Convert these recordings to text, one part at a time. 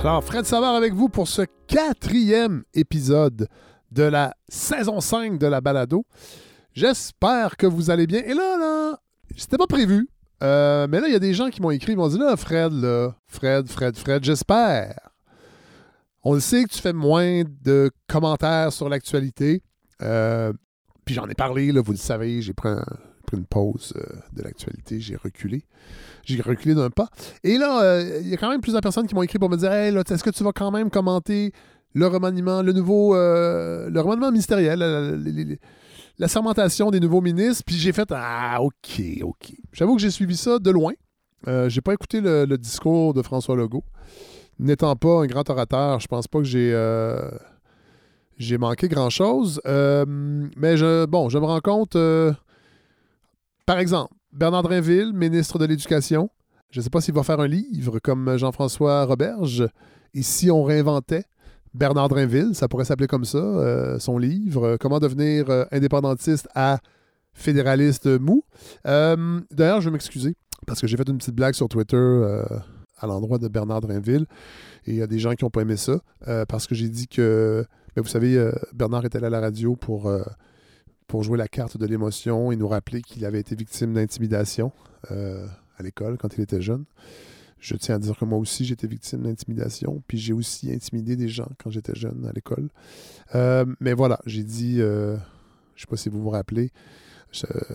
Alors, Fred Savard avec vous pour ce quatrième épisode de la saison 5 de la balado. J'espère que vous allez bien. Et là, là, c'était pas prévu. Euh, mais là, il y a des gens qui m'ont écrit, ils m'ont dit là, Fred, là, Fred, Fred, Fred, j'espère. On le sait que tu fais moins de commentaires sur l'actualité. Euh, puis j'en ai parlé, là, vous le savez, j'ai pris, un- une pause euh, de l'actualité, j'ai reculé. J'ai reculé d'un pas. Et là, euh, il y a quand même plusieurs personnes qui m'ont écrit pour me dire Hey, est-ce que tu vas quand même commenter le remaniement, le nouveau, euh, le remaniement ministériel, la, sermentation des nouveaux ministres? Puis j'ai fait Ah, OK, OK. J'avoue que j'ai suivi ça de loin. J'ai pas écouté le, discours de François Legault. N'étant pas un grand orateur, je pense pas que j'ai. j'ai manqué grand-chose. Mais je, bon, je me rends compte, par exemple, Bernard Drinville, ministre de l'Éducation, je ne sais pas s'il va faire un livre comme Jean-François Roberge. Et si on réinventait Bernard Drinville, ça pourrait s'appeler comme ça, euh, son livre, euh, Comment devenir euh, indépendantiste à fédéraliste mou. D'ailleurs, je vais m'excuser parce que j'ai fait une petite blague sur Twitter à l'endroit de Bernard Drinville. Et il y a des gens qui n'ont pas aimé ça parce que j'ai dit que, ben, vous savez, Bernard est allé à la radio pour, pour jouer la carte de l'émotion et nous rappeler qu'il avait été victime d'intimidation euh, à l'école quand il était jeune. Je tiens à dire que moi aussi, été victime d'intimidation, puis j'ai aussi intimidé des gens quand j'étais jeune à l'école. Euh, mais voilà, j'ai dit, euh, je ne sais pas si vous vous rappelez,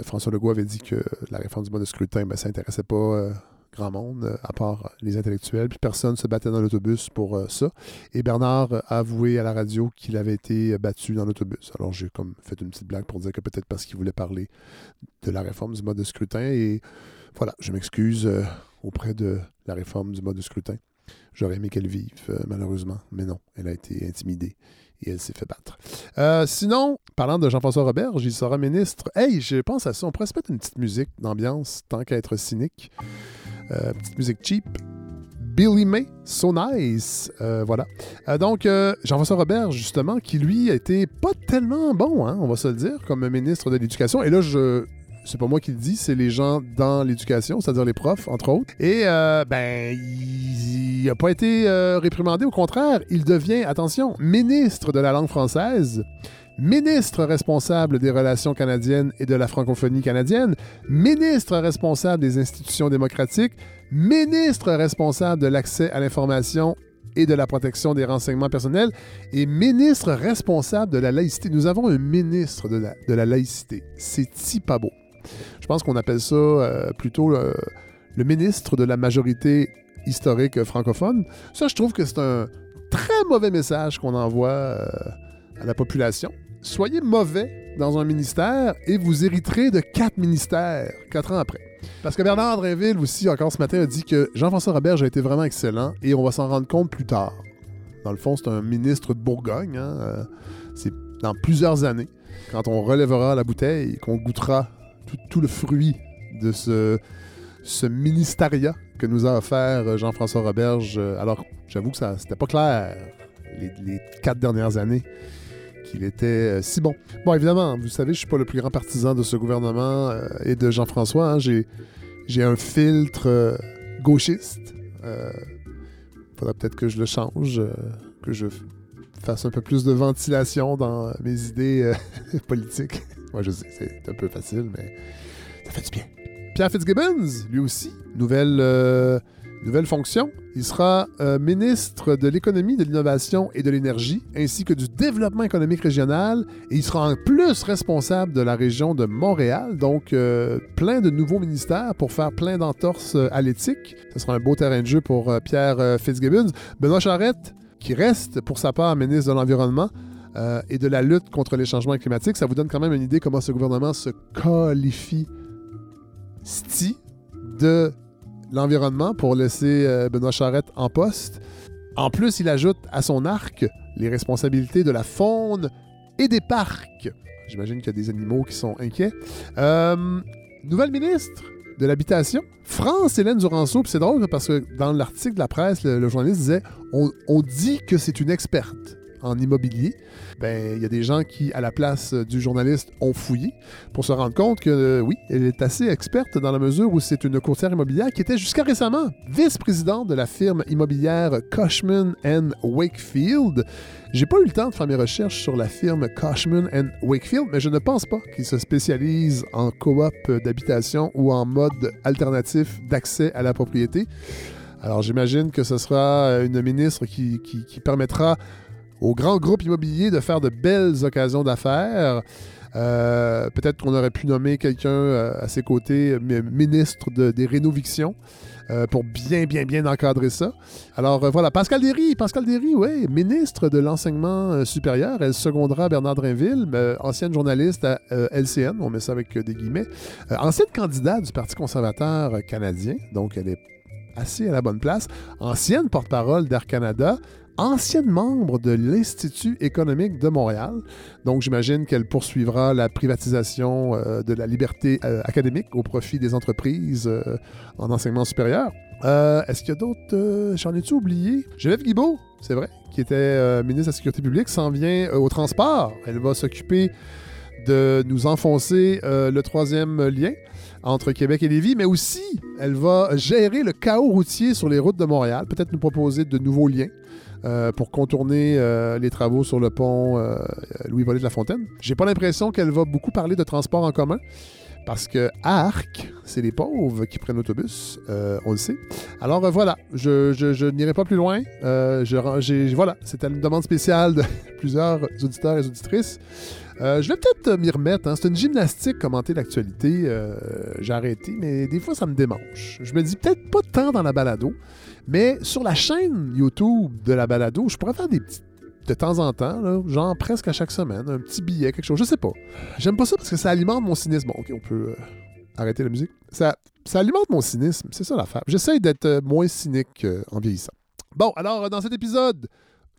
François Legault avait dit que la réforme du mode de scrutin, ben, ça n'intéressait pas grand monde, euh, à part les intellectuels, puis personne se battait dans l'autobus pour euh, ça. Et Bernard a avoué à la radio qu'il avait été battu dans l'autobus. Alors j'ai comme fait une petite blague pour dire que peut-être parce qu'il voulait parler de la réforme du mode de scrutin. Et voilà, je m'excuse euh, auprès de la réforme du mode de scrutin. J'aurais aimé qu'elle vive, euh, malheureusement, mais non, elle a été intimidée et elle s'est fait battre. Euh, sinon, parlant de Jean-François Roberge, il sera ministre. Hey, je pense à ça, on pourrait se mettre une petite musique d'ambiance, tant qu'à être cynique. Euh, petite musique cheap. Billy May, So Nice. Euh, voilà. Euh, donc, Jean-François Robert, justement, qui lui a été pas tellement bon, hein, on va se le dire, comme ministre de l'Éducation. Et là. C'est pas moi qui le dis, c'est les gens dans l'éducation, c'est-à-dire les profs, entre autres. Et, ben, il n'a pas été réprimandé. Au contraire, il devient, attention, ministre de la langue française, ministre responsable des relations canadiennes et de la francophonie canadienne, ministre responsable des institutions démocratiques, ministre responsable de l'accès à l'information et de la protection des renseignements personnels et ministre responsable de la laïcité. Nous avons un ministre de la, laïcité. C'est-tu pas beau? Je pense qu'on appelle ça euh, plutôt le, le ministre de la majorité historique francophone. Ça, je trouve que c'est un très mauvais message qu'on envoie euh, à la population. Soyez mauvais dans un ministère et vous hériterez de quatre ministères quatre ans après. Parce que Bernard Drinville aussi, encore ce matin, a dit que Jean-François Roberge a été vraiment excellent et on va s'en rendre compte plus tard. Dans le fond, c'est un ministre de Bourgogne. hein, euh, C'est dans plusieurs années, quand on relèvera la bouteille, qu'on goûtera tout, le fruit de ce, ce ministériat que nous a offert euh, Jean-François Roberge. Euh, Alors, j'avoue que ça c'était pas clair les quatre dernières années qu'il était euh, si bon. Bon, évidemment, vous savez, je suis pas le plus grand partisan de ce gouvernement euh, et de Jean-François. hein. J'ai, j'ai un filtre euh, gauchiste. Euh, faudrait peut-être que je le change, que je fasse un peu plus de ventilation dans mes idées politiques. Moi, je sais, c'est un peu facile, mais ça fait du bien. Pierre Fitzgibbons, lui aussi, nouvelle, nouvelle fonction. Il sera euh, ministre de l'économie, de l'innovation et de l'énergie, ainsi que du développement économique régional. Et il sera en plus responsable de la région de Montréal. Donc, euh, plein de nouveaux ministères pour faire plein d'entorses euh, à l'éthique. Ce sera un beau terrain de jeu pour Pierre Fitzgibbons. Benoît Charette, qui reste pour sa part ministre de l'Environnement, et de la lutte contre les changements climatiques. Ça vous donne quand même une idée comment ce gouvernement se qualifie sti de l'environnement pour laisser euh, Benoît Charette en poste. En plus, il ajoute à son arc les responsabilités de la faune et des parcs. J'imagine qu'il y a des animaux qui sont inquiets. Euh, nouvelle ministre de l'Habitation, France Hélène Duranceau. C'est drôle parce que dans l'article de la presse, le, journaliste disait on dit que c'est une experte en immobilier. Ben, il y a des gens qui, à la place du journaliste, ont fouillé pour se rendre compte que, euh, oui, elle est assez experte dans la mesure où c'est une courtière immobilière qui était jusqu'à récemment vice-présidente de la firme immobilière Cushman Wakefield. J'ai pas eu le temps de faire mes recherches sur la firme Cushman Wakefield, mais je ne pense pas qu'ils se spécialisent en coop d'habitation ou en mode alternatif d'accès à la propriété. Alors j'imagine que ce sera une ministre qui, qui permettra aux grands groupes immobiliers de faire de belles occasions d'affaires. Euh, peut-être qu'on aurait pu nommer quelqu'un euh, à ses côtés, ministre des rénovictions, euh, pour bien, bien, bien encadrer ça. Alors voilà, Pascal Derry, Pascal Derry, oui, ministre de l'enseignement supérieur. Elle secondera Bernard Drinville, ancienne journaliste à LCN, on met ça avec des guillemets, ancienne candidate du Parti conservateur canadien, donc elle est assez à la bonne place, ancienne porte-parole d'Air Canada, ancienne membre de l'Institut économique de Montréal. Donc, j'imagine qu'elle poursuivra la privatisation euh, de la liberté euh, académique au profit des entreprises euh, en enseignement supérieur. Est-ce qu'il y a d'autres... J'en ai-tu oublié? Geneviève Guibault, c'est vrai, qui était ministre de la Sécurité publique, s'en vient au transport. Elle va s'occuper de nous enfoncer le troisième lien entre Québec et Lévis, mais aussi elle va gérer le chaos routier sur les routes de Montréal, peut-être nous proposer de nouveaux liens. Euh, pour contourner euh, les travaux sur le pont euh, Louis-Volé de la Fontaine. J'ai pas l'impression qu'elle va beaucoup parler de transport en commun. Parce que Arc, c'est les pauvres qui prennent l'autobus, on le sait. Alors voilà, je, n'irai pas plus loin. voilà, c'était une demande spéciale de plusieurs auditeurs et auditrices. Je vais peut-être m'y remettre. Hein. C'est une gymnastique commenter l'actualité. J'ai arrêté, mais des fois, ça me démange. Je me dis peut-être pas tant dans la balado, mais sur la chaîne YouTube de la balado, je pourrais faire des petits de temps en temps, genre presque à chaque semaine, un petit billet, quelque chose, je sais pas. J'aime pas ça parce que ça alimente mon cynisme. Bon, ok, on peut euh, arrêter la musique. Ça, alimente mon cynisme, c'est ça l'affaire. J'essaye d'être euh, moins cynique euh, en vieillissant. Bon, alors dans cet épisode,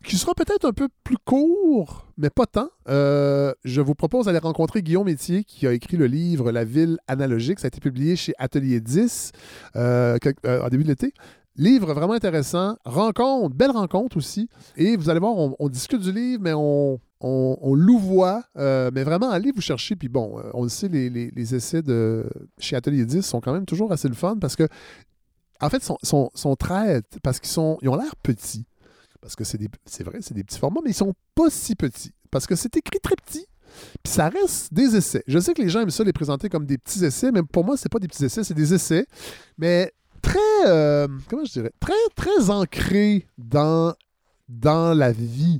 qui sera peut-être un peu plus court, mais pas tant, je vous propose d'aller rencontrer Guillaume Métier, qui a écrit le livre La ville analogique. Ça a été publié chez Atelier 10 en début de l'été. Livre vraiment intéressant. Rencontre, belle rencontre aussi. Et vous allez voir, on, discute du livre, mais on, on. Euh, mais vraiment, allez vous chercher. Puis bon, euh, on le sait, les, essais de chez Atelier 10 sont quand même toujours assez le fun parce que, en fait, sont, sont, sont traites parce qu'ils ont l'air petits. Parce que c'est vrai, c'est des petits formats, mais ils sont pas si petits. Parce que c'est écrit très petit. Puis ça reste des essais. Je sais que les gens aiment ça les présenter comme des petits essais, mais pour moi, c'est pas des petits essais, c'est des essais. Mais très, euh, comment je dirais, très, très ancré dans, dans la vie.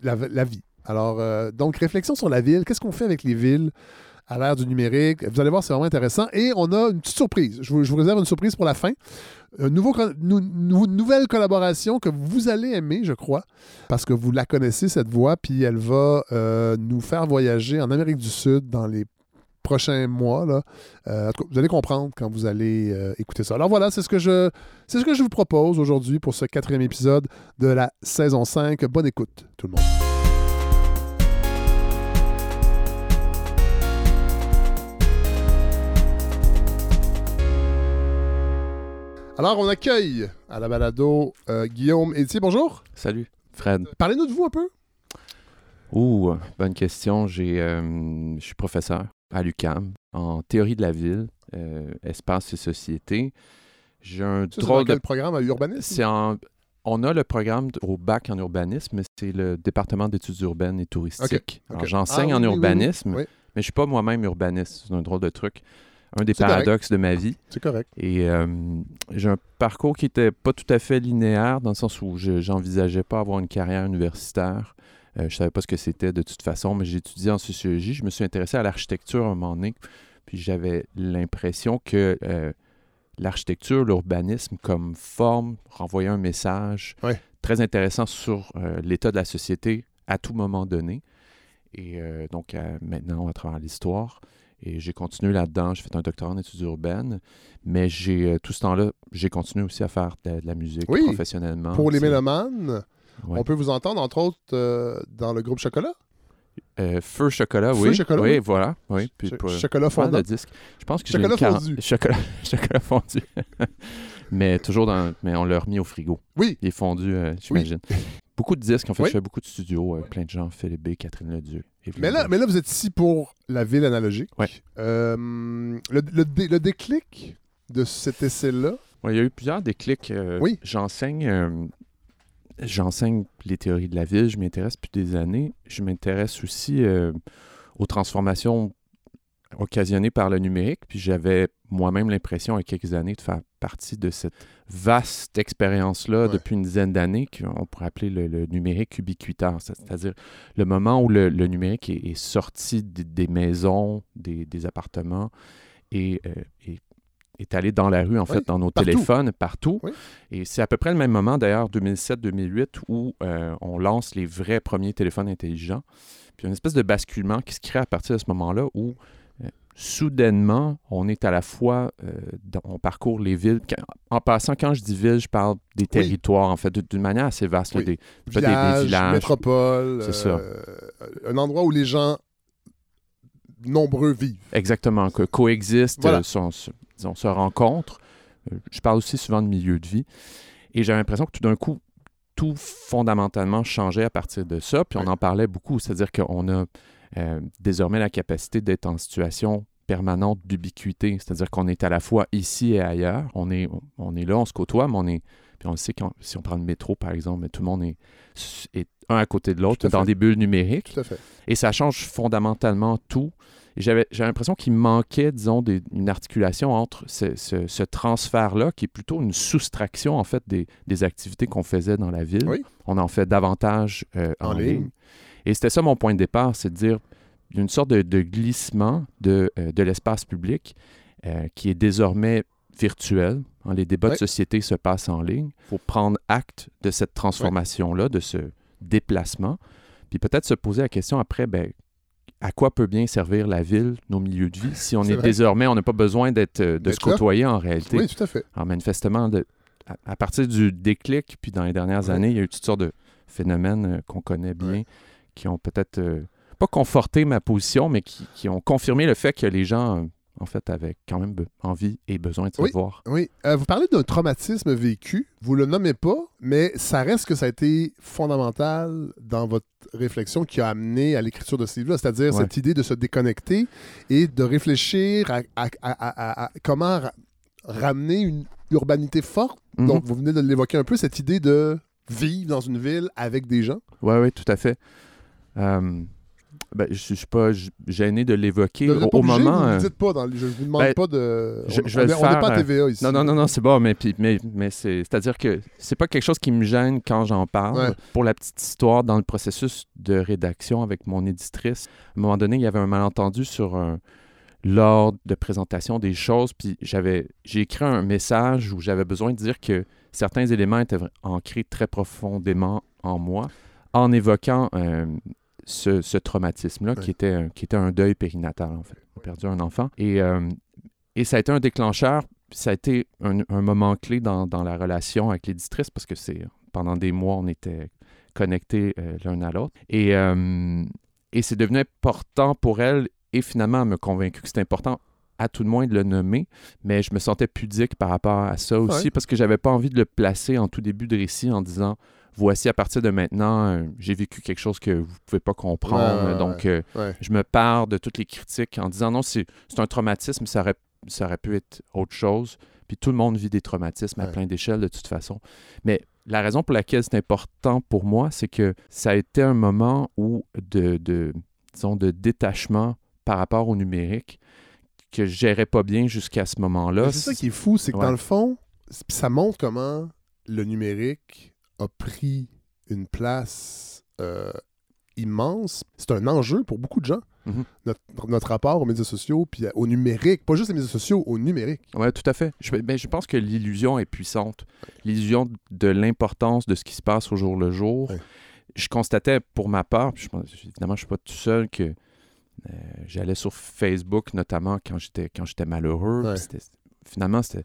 La, vie. Alors, euh, donc, réflexion sur la ville. Qu'est-ce qu'on fait avec les villes à l'ère du numérique? Vous allez voir, c'est vraiment intéressant. Et on a une petite surprise. Je vous, réserve une surprise pour la fin. Une nouveau, nouvelle collaboration que vous allez aimer, je crois, parce que vous la connaissez, cette voix, puis elle va euh, nous faire voyager en Amérique du Sud dans les prochains mois. Là. Euh, vous allez comprendre quand vous allez euh, écouter ça. Alors voilà, c'est ce que je c'est ce que je vous propose aujourd'hui pour ce quatrième épisode de la saison 5. Bonne écoute, tout le monde. Alors, on accueille à la balado euh, Guillaume Etier. Bonjour. Salut, Fred. Parlez-nous de vous un peu. Ouh, bonne question. J'ai, je suis professeur à l'UCAM en théorie de la ville, euh, espace et société. J'ai un drôle de programme à urbanisme? On a le programme au bac en urbanisme, mais c'est le département d'études urbaines et touristiques. j'enseigne ah en urbanisme, mais je suis pas moi-même urbaniste. C'est un drôle de truc. Un des paradoxes de ma vie. C'est correct. Et euh, j'ai un parcours qui était pas tout à fait linéaire, dans le sens où je n'envisageais pas avoir une carrière universitaire. Euh, je ne savais pas ce que c'était de toute façon, mais j'ai étudié en sociologie. Je me suis intéressé à l'architecture à un moment donné. Puis j'avais l'impression que euh, l'architecture, l'urbanisme comme forme renvoyait un message très intéressant sur l'état de la société à tout moment donné. Et donc maintenant, à travers l'histoire. Et j'ai continué là-dedans. J'ai fait un doctorat en études urbaines. Mais j'ai tout ce temps-là, j'ai continué aussi à faire de, la musique professionnellement. Pour les mélomanes, on peut vous entendre, entre autres, euh, dans le groupe Chocolat? Euh, Feu Chocolat, Feu oui. Chocolat, oui, voilà. Oui. Puis chocolat fondant. disque. Je pense que chocolat fondu. Chocolat, chocolat fondu. mais toujours dans. Mais on l'a remis au frigo. Oui. Il est fondu, euh, j'imagine. Beaucoup de disques. En fait, Oui. je fais beaucoup de studios. euh, plein de gens, Philippe B, Catherine. Evelyne Mais là, mais là, vous êtes ici pour la ville analogique. Ouais. Euh, le, le dé- le déclic de cet essai-là, Ouais, il y a eu plusieurs déclics. euh, Oui. J'enseigne, euh, j'enseigne les théories de la ville. Je m'y intéresse depuis des années. Je m'intéresse aussi euh, aux transformations occasionnées par le numérique. Puis j'avais moi-même l'impression, il y a quelques années, de faire partie de cette vaste expérience-là Ouais. depuis une dizaine d'années qu'on pourrait appeler le, le numérique ubiquitaire. C'est- C'est-à-dire le moment où le, le numérique est, est sorti des, des maisons, des, des appartements et, euh, et est allé dans la rue, en Oui, fait, dans nos partout. téléphones, partout. Oui. Et c'est à peu près le même moment, d'ailleurs, 2007-2008, où euh, on lance les vrais premiers téléphones intelligents. Puis il y a une espèce de basculement qui se crée à partir de ce moment-là où, soudainement, on est à la fois, euh, dans- on parcourt les villes. En passant, quand je dis ville, je parle des territoires, en fait, d'une manière assez vaste. Oui. des, des- des village, villages. métropole, C'est ça. euh, un endroit où les gens nombreux vivent. exactement, que coexistent, Voilà. euh, sont- disons, se rencontrent. Je parle aussi souvent de milieu de vie. Et j'ai l'impression que tout d'un coup, tout fondamentalement changeait à partir de ça. Puis on en parlait beaucoup, c'est-à-dire qu'on a euh, désormais la capacité d'être en situation permanente d'ubiquité, c'est-à-dire qu'on est à la fois ici et ailleurs. On est, on, est là, on se côtoie, mais on est. Puis on sait, quand, si on prend le métro, par exemple, tout le monde est, est un à côté de l'autre dans fait. des bulles numériques. Tout à fait. Et ça change fondamentalement tout. J'avais l'impression qu'il manquait, disons, des- une articulation entre ce, ce- ce transfert-là, qui est plutôt une soustraction, en fait, des, des activités qu'on faisait dans la ville. Oui. On en fait davantage euh, en, En ligne. ligne. Et c'était ça mon point de départ, c'est de dire une sorte de, de glissement de, euh, de l'espace public euh, qui est désormais virtuel. Hein, les débats de société se passent en ligne. Il faut prendre acte de cette transformation-là, de ce déplacement. Puis peut-être se poser la question après, ben, à quoi peut bien servir la ville, nos milieux de vie, si on est, désormais, on n'a pas besoin d'être, euh, de se côtoyer en réalité? Oui, tout à fait. Alors, manifestement, de- à, à partir du déclic, puis dans les dernières années, il y a eu toutes sortes de phénomènes qu'on connaît bien. Qui ont peut-être euh, pas conforté ma position, mais qui, qui ont confirmé le fait que les gens, euh, en fait, avaient quand même envie et besoin de Oui. savoir. Oui. Euh, vous parlez d'un traumatisme vécu. Vous le nommez pas, mais ça reste que ça a été fondamental dans votre réflexion qui a amené à l'écriture de ce livre-là, c'est-à-dire Ouais. cette idée de se déconnecter et de réfléchir à, à- à- à- à comment ra- ramener une urbanité forte. Mhm. Donc, vous venez de l'évoquer un peu, cette idée de vivre dans une ville avec des gens. Oui, oui, tout à fait. Euh, ben, je ne suis pas gêné de l'évoquer. Au, pas au obligé, moment. vous euh, ne dites pas, dans les- je vous demande ben, pas de... je- on- je vais n'est pas à euh, TVA ici. Non, non, non, non, c'est bon, mais, mais, mais c'est, c'est-à-dire que c'est pas quelque chose qui me gêne quand j'en parle. Ouais. Pour la petite histoire, dans le processus de rédaction avec mon éditrice, à un moment donné, il y avait un malentendu sur un, l'ordre de présentation des choses, puis j'avais, j'ai écrit un message où j'avais besoin de dire que certains éléments étaient ancrés très profondément en moi, en évoquant euh, ce, ce traumatisme-là, Ouais. qui, était, un- qui était un deuil périnatal, en fait. J'ai perdu un enfant. Et, euh, et ça a été un déclencheur, ça a été un, un moment clé dans, dans la relation avec l'éditrice, parce que c'est pendant des mois, on était connectés euh, l'un à l'autre. Et, euh, et c'est devenu important pour elle, et finalement, elle me convaincu que c'était important à tout de moins de le nommer, mais je me sentais pudique par rapport à ça aussi, Ouais. parce que j'avais pas envie de le placer en tout début de récit en disant voici à partir de maintenant, euh, j'ai vécu quelque chose que vous pouvez pas comprendre, Ouais, donc euh, Ouais. je me pars de toutes les critiques en disant non, c'est un traumatisme, ça aurait, ça aurait pu être autre chose. Puis tout le monde vit des traumatismes à Ouais. plein d'échelles de toute façon. Mais la raison pour laquelle c'est important pour moi, c'est que ça a été un moment où de, de, disons, de détachement par rapport au numérique que je gérais pas bien jusqu'à ce moment-là. C'est ça qui est fou, c'est que dans le fond, ça montre comment le numérique a pris une place euh, immense. C'est un enjeu pour beaucoup de gens. Mhm. Notre, notre rapport aux médias sociaux, puis au numérique, pas juste les médias sociaux, au numérique. Oui, tout à fait. Je, ben, je pense que l'illusion est puissante. L'illusion de l'importance de ce qui se passe au jour le jour. Ouais. Je constatais pour ma part, puis je évidemment, je ne suis pas tout seul, que euh, j'allais sur Facebook, notamment quand j'étais quand j'étais malheureux. Ouais. finalement, c'était.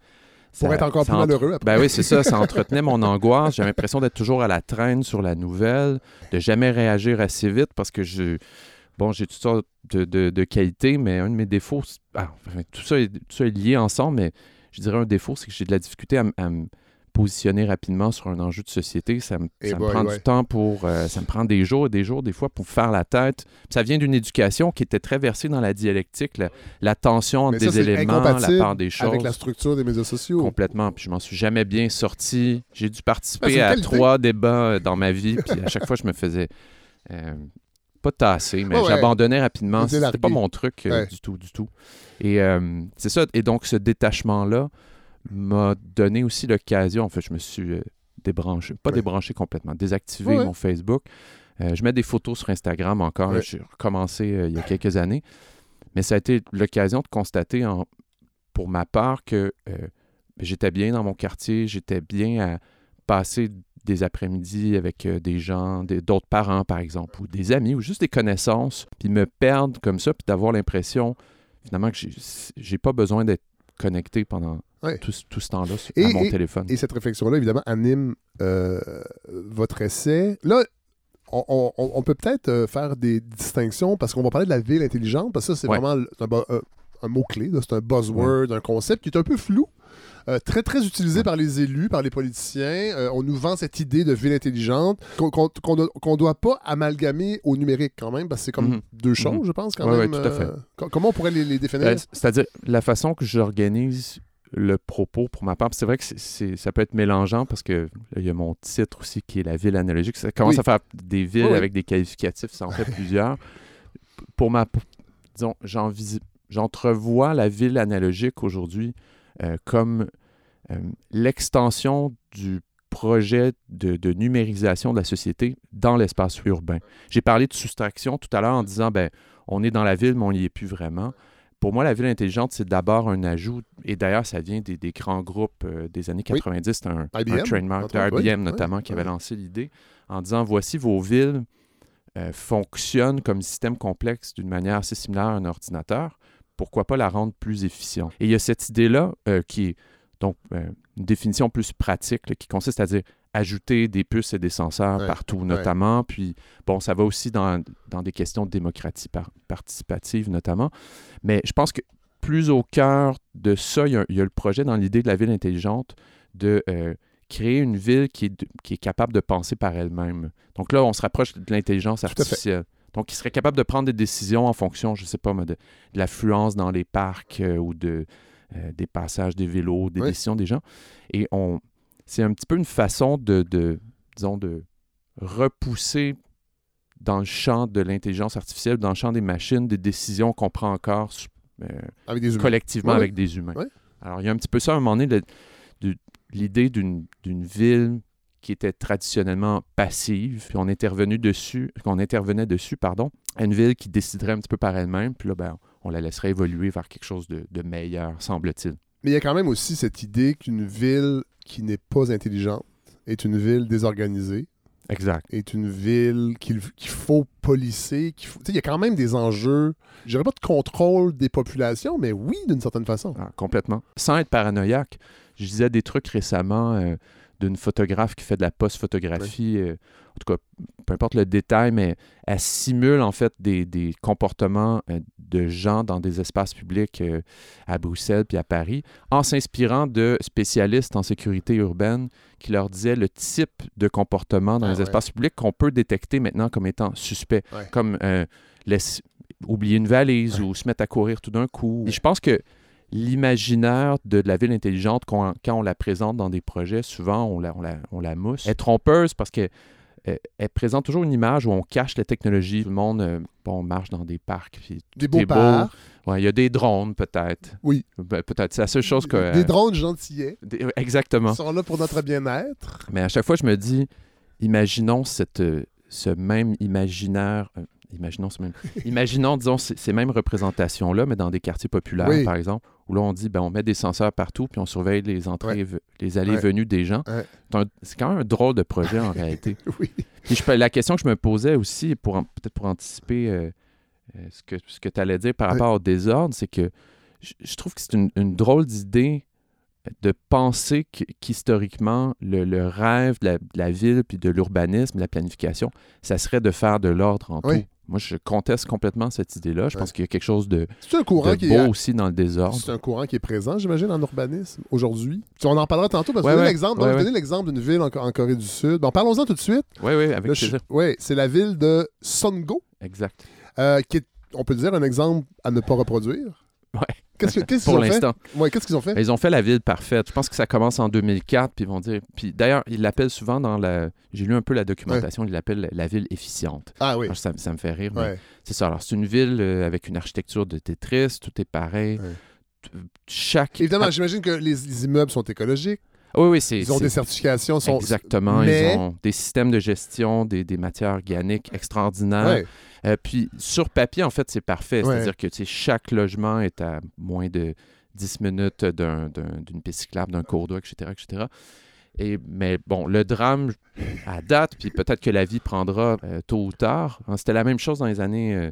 Pour ça- être encore plus entre- malheureux après. Ben oui, c'est ça, ça entretenait mon angoisse. J'avais l'impression d'être toujours à la traîne sur la nouvelle, de jamais réagir assez vite parce que je. Bon, j'ai toutes sortes de, de, de qualités, mais un de mes défauts, ah, enfin, tout, ça est, tout ça est lié ensemble, mais je dirais un défaut, c'est que j'ai de la difficulté à, à positionner rapidement sur un enjeu de société, ça me, Eh me prend ouais. du temps pour... euh, ça me prend des jours et des jours, des fois, pour faire la tête. Ça vient d'une éducation qui était très versée dans la dialectique, la, la tension entre ça, des éléments, la part des choses. Avec la structure des médias sociaux. Complètement. Puis je m'en suis jamais bien sorti. J'ai dû participer à qualité. trois débats euh, dans ma vie. Puis à chaque fois, je me faisais euh, pas tasser, mais ouais. j'abandonnais rapidement. C'était pas mon truc euh, Ouais. du tout, du tout. Et euh, c'est ça. Et donc, ce détachement-là m'a donné aussi l'occasion. En fait, je me suis euh, débranché, pas Ouais. débranché complètement, désactivé Ouais, mon Facebook. Euh, je mets des photos sur Instagram encore. Ouais. J'ai recommencé euh, il y a quelques années. Mais ça a été l'occasion de constater, en- pour ma part, que euh, j'étais bien dans mon quartier, j'étais bien à passer des après-midi avec des gens, d'autres parents, par exemple, ou des amis, ou juste des connaissances, puis me perdre comme ça, puis d'avoir l'impression, finalement, que j'ai pas besoin d'être connecté pendant Ouais. tout, ce- tout ce temps-là à mon et- téléphone. Et cette réflexion-là, évidemment, anime euh, votre essai. Là, on, on- on- on peut peut-être euh, faire des distinctions parce qu'on va parler de la ville intelligente, parce que ça, c'est Ouais. vraiment c'est un, bo- un- un mot-clé, c'est un buzzword, un concept qui est un peu flou. euh, très, très utilisé par les élus, par les politiciens. Euh, on nous vend cette idée de ville intelligente qu'on qu'on- qu'on doit- pas amalgamer au numérique quand même, parce que c'est comme Mhm. deux choses, Mhm. je pense, quand Ouais, même. tout à fait. euh, co- comment on pourrait les, les définir? Euh, C'est-à-dire, la façon que j'organise le propos pour ma part, c'est vrai que c'est- ça peut être mélangeant parce que là, il y a mon titre aussi qui est la ville analogique. Ça commence Oui. à faire des villes Oui, avec des qualificatifs, ça en fait plusieurs. Pour ma, disons, j'entrevois la ville analogique aujourd'hui euh, comme euh, l'extension du projet de, de numérisation de la société dans l'espace urbain. J'ai parlé de soustraction tout à l'heure en disant, ben, on est dans la ville, mais on n'y est plus vraiment. Pour moi, la ville intelligente, c'est d'abord un ajout, et d'ailleurs, ça vient des, des grands groupes euh, des années Oui. 90. C'était un, un IBM, trademark de IBM oui, notamment qui oui. avait lancé l'idée en disant, voici vos villes euh, fonctionnent comme système complexe d'une manière assez similaire à un ordinateur. Pourquoi pas la rendre plus efficiente? Et il y a cette idée-là euh, qui est donc une définition plus pratique là, qui consiste à dire ajouter des puces et des senseurs Ouais, partout, notamment. Puis, bon, ça va aussi dans, dans des questions de démocratie par- participative, notamment. Mais je pense que plus au cœur de ça, il y a, il y a le projet dans l'idée de la ville intelligente de euh, créer une ville qui est, qui est capable de penser par elle-même. Donc là, on se rapproche de l'intelligence artificielle. Donc, qui serait capable de prendre des décisions en fonction, je ne sais pas, de, de l'affluence dans les parcs euh, ou de, euh, des passages des vélos, des Oui. décisions des gens. Et on, c'est un petit peu une façon de, de, disons, de repousser dans le champ de l'intelligence artificielle, dans le champ des machines, des décisions qu'on prend encore euh, Avec des humains. collectivement Ouais, avec des humains. Alors, il y a un petit peu ça à un moment donné, l'idée d'une d'une ville qui était traditionnellement passive, puis on intervenu dessus, qu'on intervenait dessus, pardon, à une ville qui déciderait un petit peu par elle-même, puis là, ben, on la laisserait évoluer vers quelque chose de, de meilleur, semble-t-il. Mais il y a quand même aussi cette idée qu'une ville qui n'est pas intelligente est une ville désorganisée, Exact. est une ville qu'il faut policer. tu sais, Il y a quand même des enjeux, je dirais pas de contrôle des populations, mais oui, d'une certaine façon. Ah, complètement. Sans être paranoïaque, je disais des trucs récemment euh, d'une photographe qui fait de la post-photographie. euh, en tout cas, peu importe le détail, mais elle simule en fait des, des comportements euh, de gens dans des espaces publics euh, à Bruxelles puis à Paris, en s'inspirant de spécialistes en sécurité urbaine qui leur disaient le type de comportement dans Ah les ouais. espaces publics qu'on peut détecter maintenant comme étant suspect, Ouais. comme euh, laisse- oublier une valise ou se mettre à courir tout d'un coup. Et je pense que l'imaginaire de, de la ville intelligente, qu'on- quand on la présente dans des projets, souvent on la, on la, on la mousse, est trompeuse parce que euh, elle présente toujours une image où on cache la technologie. Tout le monde, euh, bon, marche dans des parcs. Puis Des beaux parcs, Ouais, il y a des drones, peut-être. Oui. Ben, peut-être. C'est la seule chose que. des euh, drones gentillets des- exactement. qui sont là pour notre bien-être. Mais à chaque fois, je me dis, imaginons cette, euh, ce même imaginaire. euh, imaginons ce même. imaginons, disons, ces, ces mêmes représentations-là, mais dans des quartiers populaires, Oui. par exemple, où là, on dit, ben, on met des senseurs partout, puis on surveille les entrées, les allées Ouais. venues des gens. Ouais. C'est quand même un drôle de projet, en réalité. Oui. Puis je peux- la question que je me posais aussi, pour peut-être pour anticiper euh, euh, ce que, ce que tu allais dire par rapport au désordre, c'est que je, je trouve que c'est une, une drôle d'idée de penser que- qu'historiquement, le, le rêve de la, de la ville, puis de l'urbanisme, de la planification, ça serait de faire de l'ordre en Oui. tout. Moi, je conteste complètement cette idée-là. Je Ouais. pense qu'il y a quelque chose de, C'est un courant de qui beau est. aussi dans le désordre. C'est un courant qui est présent, j'imagine, en urbanisme aujourd'hui. On en parlera tantôt parce que Ouais, donner ouais. donner l'exemple d'une ville en, en Corée du Sud. Bon, parlons-en tout de suite. Oui, oui, avec plaisir. ouais, c'est la ville de Songo, Exact. euh, qui est, on peut dire, un exemple à ne pas reproduire. Ouais. Qu'est-ce que- qu'est-ce qu'ils Pour ont fait? l'instant. Ouais, qu'est-ce qu'ils ont fait? Ils ont fait la ville parfaite. Je pense que ça commence en 2004, puis ils vont dire. Puis d'ailleurs, ils l'appellent souvent dans la. J'ai lu un peu la documentation, ils l'appellent la ville efficiente. Ah oui. Alors, ça, ça me fait rire. Ouais. C'est ça. Alors, c'est une ville euh, avec une architecture de Tetris, tout est pareil. Ouais. Chaque. Évidemment, j'imagine que les, les immeubles sont écologiques. Oui, oui, c'est. Ils ont des certifications. Sont... Exactement. Mais- Ils ont des systèmes de gestion, des, des matières organiques extraordinaires. Ouais. Euh, puis sur papier, en fait, c'est parfait. Ouais. C'est-à-dire que tu sais, chaque logement est à moins de 10 minutes d'un- d'un- d'une piste cyclable, d'un cours d'eau, etc., etc. Et, mais bon, le drame à date, puis peut-être que la vie prendra euh, tôt ou tard. hein, C'était la même chose dans les années, euh,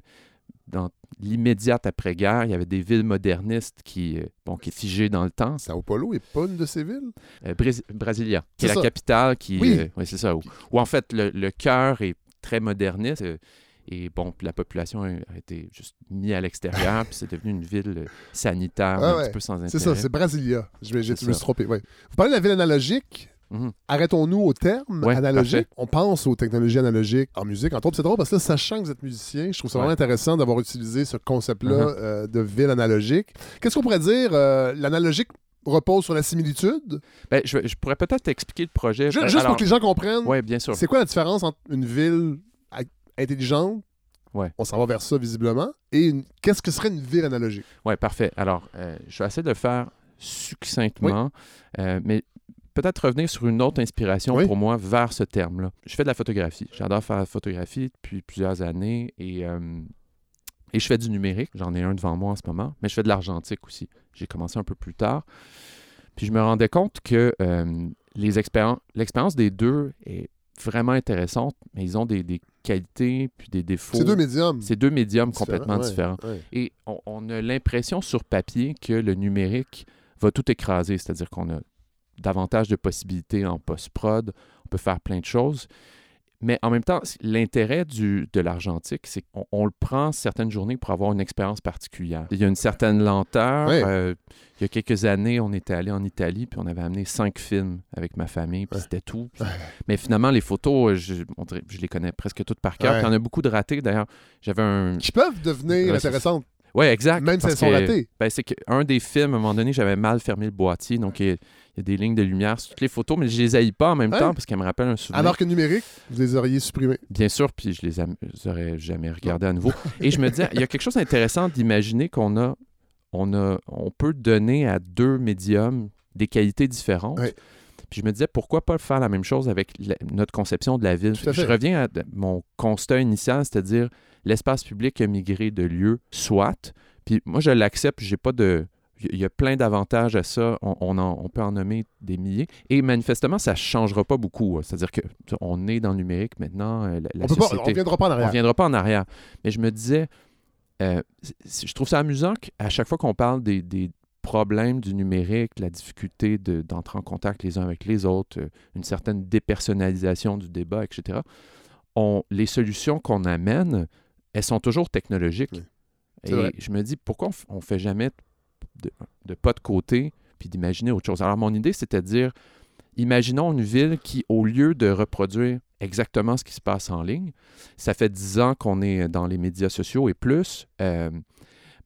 dans l'immédiate après-guerre. Il y avait des villes modernistes qui, euh, bon, qui dans le temps. Sao Paulo n'est pas une de ces villes? Euh, Brasilia, qui est, la capitale, qui, Oui. euh, ouais, c'est ça, où, où en fait le, le cœur est très moderniste. euh, et bon, puis la population a, été juste mise à l'extérieur, puis c'est devenu une ville sanitaire, Ah un petit peu sans intérêt. C'est ça, c'est Brasilia. Je, vais- je me suis trompé. ouais. Vous parlez de la ville analogique. Mhm. Arrêtons-nous au terme Ouais, analogique. parfait. On pense aux technologies analogiques en musique. Entre autres, c'est drôle parce que là, sachant que vous êtes musicien, je trouve ça Ouais. vraiment intéressant d'avoir utilisé ce concept-là Uh-huh. euh, de ville analogique. Qu'est-ce qu'on pourrait dire? euh, L'analogique repose sur la similitude? Ben, je, je pourrais peut-être expliquer le projet. Ju- Juste alors- pour que les gens comprennent, Ouais, bien sûr. c'est quoi la différence entre une ville intelligente, Ouais. on s'en va vers ça visiblement, et une- qu'est-ce que serait une ville analogique? Oui, parfait. Alors, euh, je vais essayer de le faire succinctement, euh, mais peut-être revenir sur une autre inspiration Oui. pour moi vers ce terme-là. Je fais de la photographie. J'adore faire la photographie depuis plusieurs années et, euh, et je fais du numérique. J'en ai un devant moi en ce moment, mais je fais de l'argentique aussi. J'ai commencé un peu plus tard. Puis je me rendais compte que euh, l'expérience des deux est vraiment intéressante, mais ils ont des, des qualités puis des défauts. C'est deux médiums. C'est deux médiums complètement ouais, différents. ouais. Et on, on a l'impression sur papier que le numérique va tout écraser, c'est-à-dire qu'on a davantage de possibilités en post-prod, on peut faire plein de choses. Mais en même temps, l'intérêt de l'argentique, c'est qu'on on le prend certaines journées pour avoir une expérience particulière. Il y a une certaine lenteur. Euh, il y a quelques années, on était allé en Italie, puis on avait amené cinq films avec ma famille, puis c'était tout. Puis- Mais finalement, les photos, euh, je, on dirait- je les connais presque toutes par cœur. Puis il y en a beaucoup de ratés. D'ailleurs, j'avais un... Qui peuvent devenir intéressantes, Oui, exact. même si elles sont ratées. ben, c'est qu'un des films, à un moment donné, j'avais mal fermé le boîtier, donc il y, a, il y a des lignes de lumière sur toutes les photos, mais je les haïs pas en même Ouais. temps parce qu'elles me rappellent un souvenir. Alors que numérique, vous les auriez supprimés. Bien sûr, puis je les les aurais jamais regardés à nouveau. Et je me disais, il y a quelque chose d'intéressant d'imaginer qu'on a, on a, on peut donner à deux médiums des qualités différentes. Ouais. Puis je me disais, pourquoi pas faire la même chose avec la- notre conception de la ville? Je reviens à mon constat initial, c'est-à-dire l'espace public a migré de lieu, soit. Puis moi, je l'accepte, j'ai pas de... Il y a plein d'avantages à ça. On, on en- on peut en nommer des milliers. Et manifestement, ça ne changera pas beaucoup. hein. C'est-à-dire que tu sais, on est dans le numérique maintenant. euh, La, la on peut pas, société... on viendra pas en On arrière. ne reviendra pas en arrière. Mais je me disais, euh, je trouve ça amusant qu'à chaque fois qu'on parle des, des problèmes du numérique, la difficulté de- d'entrer en contact les uns avec les autres, euh, une certaine dépersonnalisation du débat, etc., on, les solutions qu'on amène, elles sont toujours technologiques. Oui. Et vrai. je me dis, pourquoi on ne fait jamais de, de pas de côté puis d'imaginer autre chose? Alors, mon idée, c'était de dire, imaginons une ville qui, au lieu de reproduire exactement ce qui se passe en ligne, ça fait dix ans qu'on est dans les médias sociaux et plus, euh,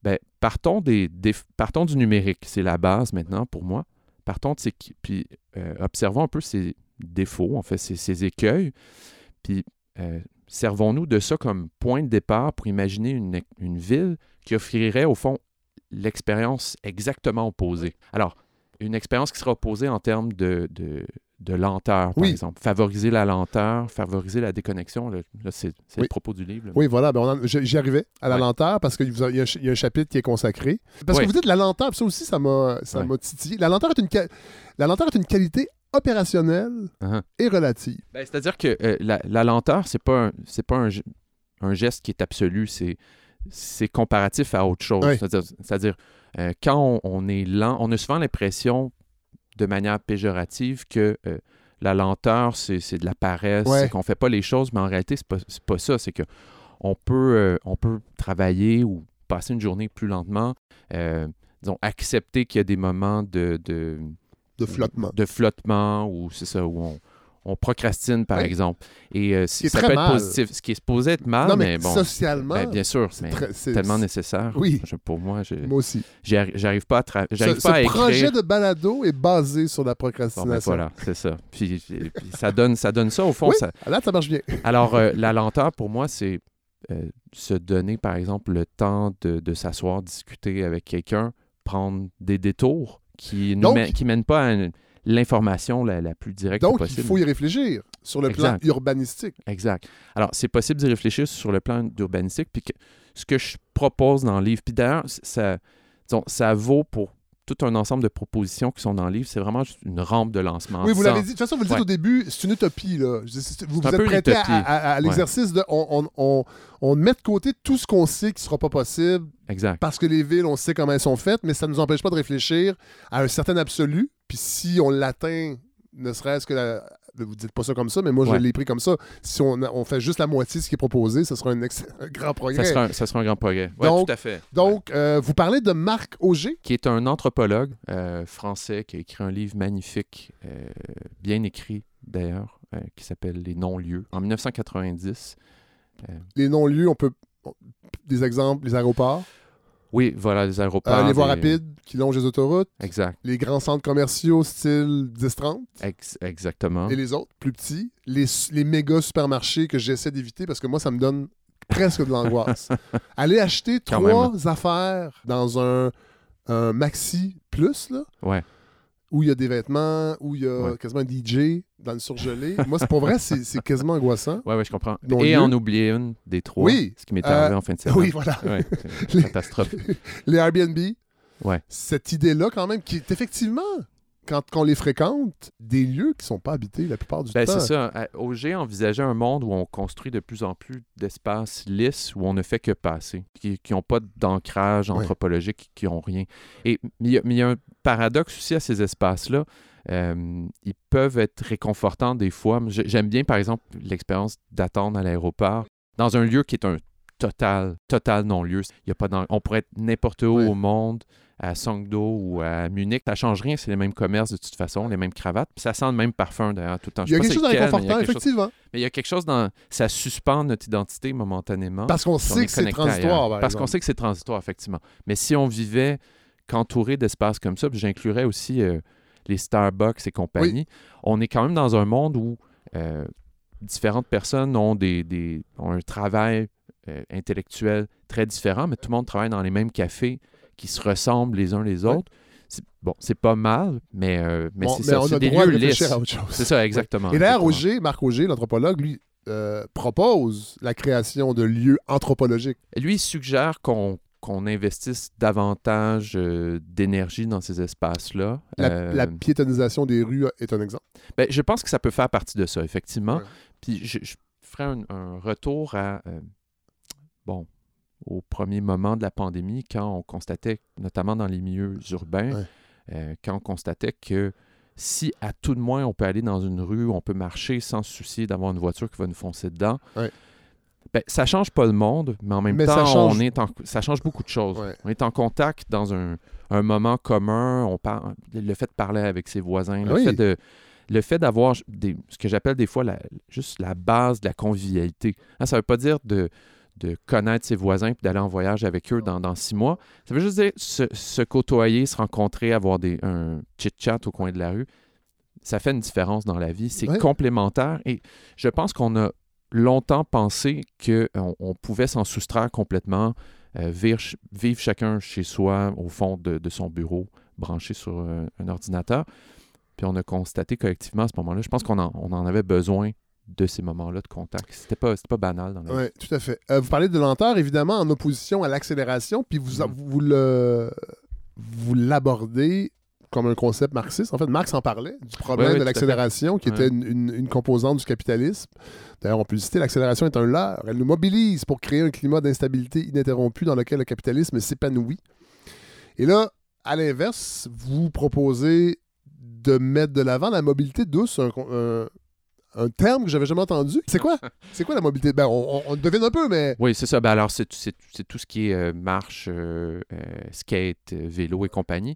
ben, partons, des, du numérique. C'est la base maintenant pour moi. Partons de ces... Puis euh, observons un peu ses défauts, en fait, ses, ses écueils. Puis euh, servons-nous de ça comme point de départ pour imaginer une, une ville qui offrirait, au fond, l'expérience exactement opposée. Alors, une expérience qui sera opposée en termes de, de, de lenteur, par Oui. exemple. Favoriser la lenteur, favoriser la déconnexion. Là, là, c'est Oui. le propos du livre. là. Oui, voilà, ben j'y arrivais à la Ouais. lenteur parce qu'il y, a- il y a un chapitre qui est consacré. Parce que vous dites la lenteur, ça aussi, ça m'a ça Ouais. m'a titillé. La lenteur, est une la lenteur est une qualité opérationnelle Uh-huh. et relative. Ben, C'est-à-dire que euh, la, la lenteur, c'est pas un, c'est pas un, ge- un geste qui est absolu, c'est c'est comparatif à autre chose. C'est-à-dire, c'est-à-dire, euh, quand on, on est lent, on a souvent l'impression, de manière péjorative, que euh, la lenteur, c'est de la paresse, Ouais. c'est qu'on fait pas les choses, mais en réalité, c'est pas, c'est pas ça. C'est que on peut, euh, on peut travailler ou passer une journée plus lentement, euh, disons, accepter qu'il y a des moments de, de, De flottement. de flottement ou c'est ça, où on, on procrastine, par Ouais. exemple. Et euh, si- est ça très peut être mal. positif, ce qui est supposé être mal, non, mais, mais, bon. socialement, ben, bien sûr, c'est mais très- c'est- tellement nécessaire. Oui. Je- pour moi, je- Moi aussi. j'arrive pas à, tra- j'arrive ce pas à projet de balado est basé sur la Bon, ben procrastination. voilà, c'est ça. Puis, puis ça, donne, ça donne ça, au fond. Oui, ça- là, ça marche bien. Alors, euh, la lenteur, pour moi, c'est euh, se donner, par exemple, le temps de, de s'asseoir, discuter avec quelqu'un, prendre des détours qui ne mènent pas à une- l'information la, la plus directe Donc, possible. il faut y réfléchir sur le Exact. plan urbanistique. Exact. Alors, c'est possible d'y réfléchir sur le plan d'urbanistique. Puis que- ce que je propose dans le livre, puis d'ailleurs, ça, disons, ça vaut pour tout un ensemble de propositions qui sont dans le livre. C'est vraiment juste une rampe de lancement. Oui, vous l'avez dit. De toute façon, vous le dites Ouais. au début, c'est une utopie. Là. Vous vous êtes prêté à, utopie. à- à l'exercice de. On, on- on- on met de côté tout ce qu'on sait qui ne sera pas possible Exact. parce que les villes, on sait comment elles sont faites, mais ça ne nous empêche pas de réfléchir à un certain absolu. Puis si on l'atteint, ne serait-ce que la. Vous dites pas ça comme ça, mais moi, je l'ai pris comme ça. Si on, on fait juste la moitié de ce qui est proposé, ce sera un, ex- un grand progrès. Ça sera, un, ça sera un grand progrès. Oui, Donc- tout à fait. Ouais. Donc, euh, vous parlez de Marc Auger. Qui est un anthropologue euh, français qui a écrit un livre magnifique, euh, bien écrit d'ailleurs, euh, qui s'appelle Les non-lieux, en 1990. Les non-lieux, on peut. Des exemples, les aéroports, Oui, voilà, les aéroports. euh, les voies des- rapides qui longent les autoroutes, Exact. les grands centres commerciaux style 10-30 Ex- exactement. et les autres, plus petits, les, les méga supermarchés que j'essaie d'éviter parce que moi, ça me donne presque de l'angoisse. Aller acheter Quand trois affaires dans un, un maxi plus, là, Ouais. Où il y a des vêtements, où il y a Ouais. quasiment un DJ dans le surgelé. moi, c'est pour vrai, c'est quasiment angoissant. Oui, oui, je comprends. Et en oublier une des trois. Oui. Ce qui m'est Euh, arrivé en fin de semaine. Oui, voilà. Ouais, Les- catastrophe. Les Airbnb, Ouais. cette idée-là, quand même, qui est effectivement, quand on les fréquente, des lieux qui sont pas habités la plupart du Ben, temps. c'est ça. À- Auger envisageait un monde où on construit de plus en plus d'espaces lisses où on ne fait que passer, qui n'ont pas d'ancrage Ouais. anthropologique, qui n'ont rien. Et mais il y, y a un paradoxe aussi à ces espaces-là. Euh, ils peuvent être réconfortants des fois. J'ai- J'aime bien, par exemple, l'expérience d'attendre à l'aéroport dans un lieu qui est un total, total non-lieu. Il y a pas d'en- on pourrait être n'importe où Ouais. au monde, à Songdo ou à Munich. Ça change rien, c'est les mêmes commerces de toute façon, les mêmes cravates. Puis ça sent le même parfum d'ailleurs tout le temps. Il y a Je quelque chose chose- effectivement. Mais il y a quelque chose dans. Ça suspend notre identité momentanément. Parce qu'on sait que c'est transitoire, par Parce qu'on sait que c'est transitoire, effectivement. Mais si on vivait qu'entouré d'espaces comme ça, puis j'inclurais aussi euh, les Starbucks et compagnie, on est quand même dans un monde où euh, différentes personnes ont, des, des- ont un travail euh, intellectuel très différent, mais tout le monde travaille dans les mêmes cafés qui se ressemblent les uns les autres. Bon, c'est pas mal, mais, euh, mais Bon, c'est ça. on C'est a des droit lieux lisses. à autre chose. C'est ça, exactement. Et d'ailleurs. Auger, Marc Auger, l'anthropologue, lui, euh, propose la création de lieux anthropologiques. Lui, il suggère qu'on qu'on investisse davantage euh, d'énergie dans ces espaces-là. La, Euh, la piétonisation des rues est un exemple. ben, je pense que ça peut faire partie de ça, effectivement. Ouais. Puis je, je ferai un, un retour à, euh, bon, au premier moment de la pandémie, quand on constatait, notamment dans les milieux urbains, Ouais. quand on constatait que si à tout de moins on peut aller dans une rue, on peut marcher sans se soucier d'avoir une voiture qui va nous foncer dedans, Ouais. Ben, ça change pas le monde, mais en même Mais temps, ça change- on est en- ça change beaucoup de choses. Ouais. On est en contact dans un, un moment commun. On parle, le fait de parler avec ses voisins, le Oui. fait de le fait d'avoir des- ce que j'appelle des fois la, juste la base de la convivialité. Hein, ça ne veut pas dire de, de connaître ses voisins et d'aller en voyage avec eux dans, dans six mois. Ça veut juste dire se, se côtoyer, se rencontrer, avoir des, un chit-chat au coin de la rue. Ça fait une différence dans la vie. C'est Ouais. complémentaire et je pense qu'on a longtemps pensé qu'on on pouvait s'en soustraire complètement, euh, vivre, ch- vivre chacun chez soi, au fond de, de son bureau, branché sur euh, un ordinateur. Puis on a constaté collectivement à ce moment-là, je pense qu'on en, on en avait besoin de ces moments-là de contact. C'était pas, pas banal dans la vie. Oui, tout à fait. Euh, vous parlez de lenteur, évidemment, en opposition à l'accélération, puis vous, Mhm. vous, le, vous l'abordez comme un concept marxiste. En fait, Marx en parlait du problème Ouais, ouais, de l'accélération, qui Ouais. était une, une- une composante du capitalisme. D'ailleurs, on peut le citer, l'accélération est un leurre. Elle nous mobilise pour créer un climat d'instabilité ininterrompu dans lequel le capitalisme s'épanouit. Et là, à l'inverse, vous proposez de mettre de l'avant la mobilité douce, un, un- un terme que j'avais jamais entendu. C'est quoi? C'est quoi la mobilité? Ben, on, on- on le devine un peu, mais Oui, c'est ça. Ben alors, c'est tout ce qui est euh, marche, euh, euh, skate, vélo et compagnie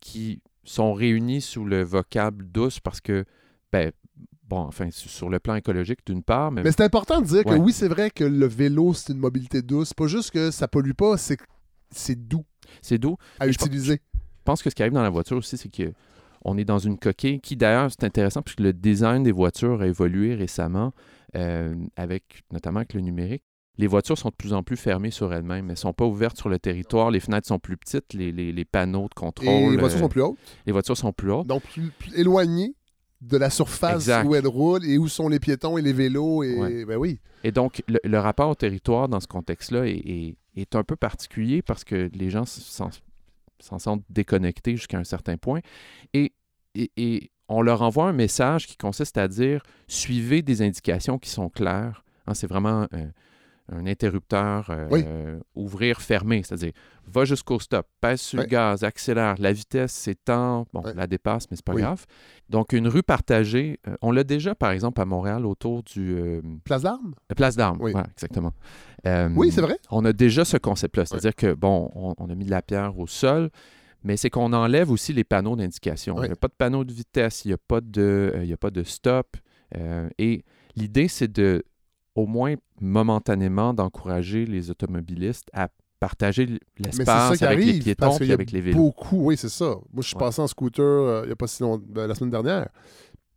qui sont réunis sous le vocable douce parce que, ben, bon, enfin, sur- le plan écologique d'une part, mais, Mais c'est important de dire que oui, c'est vrai que le vélo, c'est une mobilité douce. C'est pas juste que ça pollue pas, c'est c'est doux c'est doux. à Mais utiliser. Je pense que ce qui arrive dans la voiture aussi, c'est que on est dans une coquille qui, d'ailleurs, c'est intéressant puisque le design des voitures a évolué récemment, euh, avec notamment avec le numérique. Les voitures sont de plus en plus fermées sur elles-mêmes. Elles ne sont pas ouvertes sur le territoire. Les fenêtres sont plus petites. Les, les- les panneaux de contrôle. Et les voitures euh, sont plus hautes, les voitures sont plus hautes. donc plus, plus éloignées de la surface Exact. où elles roulent et où sont les piétons et les vélos. Et Ouais. ben oui. Et donc, le, le rapport au territoire dans ce contexte-là est, est- est un peu particulier parce que les gens s'en s'en sentent déconnectés jusqu'à un certain point. Et, et- et on leur envoie un message qui consiste à dire suivez des indications qui sont claires. Hein, c'est vraiment euh, un interrupteur euh, Oui. euh, ouvrir, fermer, c'est-à-dire va jusqu'au stop, pèse sur le gaz, accélère, la vitesse, c'est tant, bon, la dépasse, mais c'est pas grave. Donc, une rue partagée, euh, on l'a déjà, par exemple, à Montréal, autour du, euh, Place d'armes? la place d'armes, Oui. exactement. Oui, c'est vrai. On a déjà ce concept-là, c'est-à-dire que, bon, on, on a mis de la pierre au sol, mais c'est qu'on enlève aussi les panneaux d'indication. Il n'y a pas de panneau de vitesse, il n'y a, pas de- il y a pas de stop. et l'idée, c'est de, au moins momentanément, d'encourager les automobilistes à partager l'espace qui avec les arrive. piétons parce puis y a avec les vélos. beaucoup. Oui, c'est ça. Moi, je suis Ouais. passé en scooter euh, il n'y a pas si longtemps, la semaine dernière.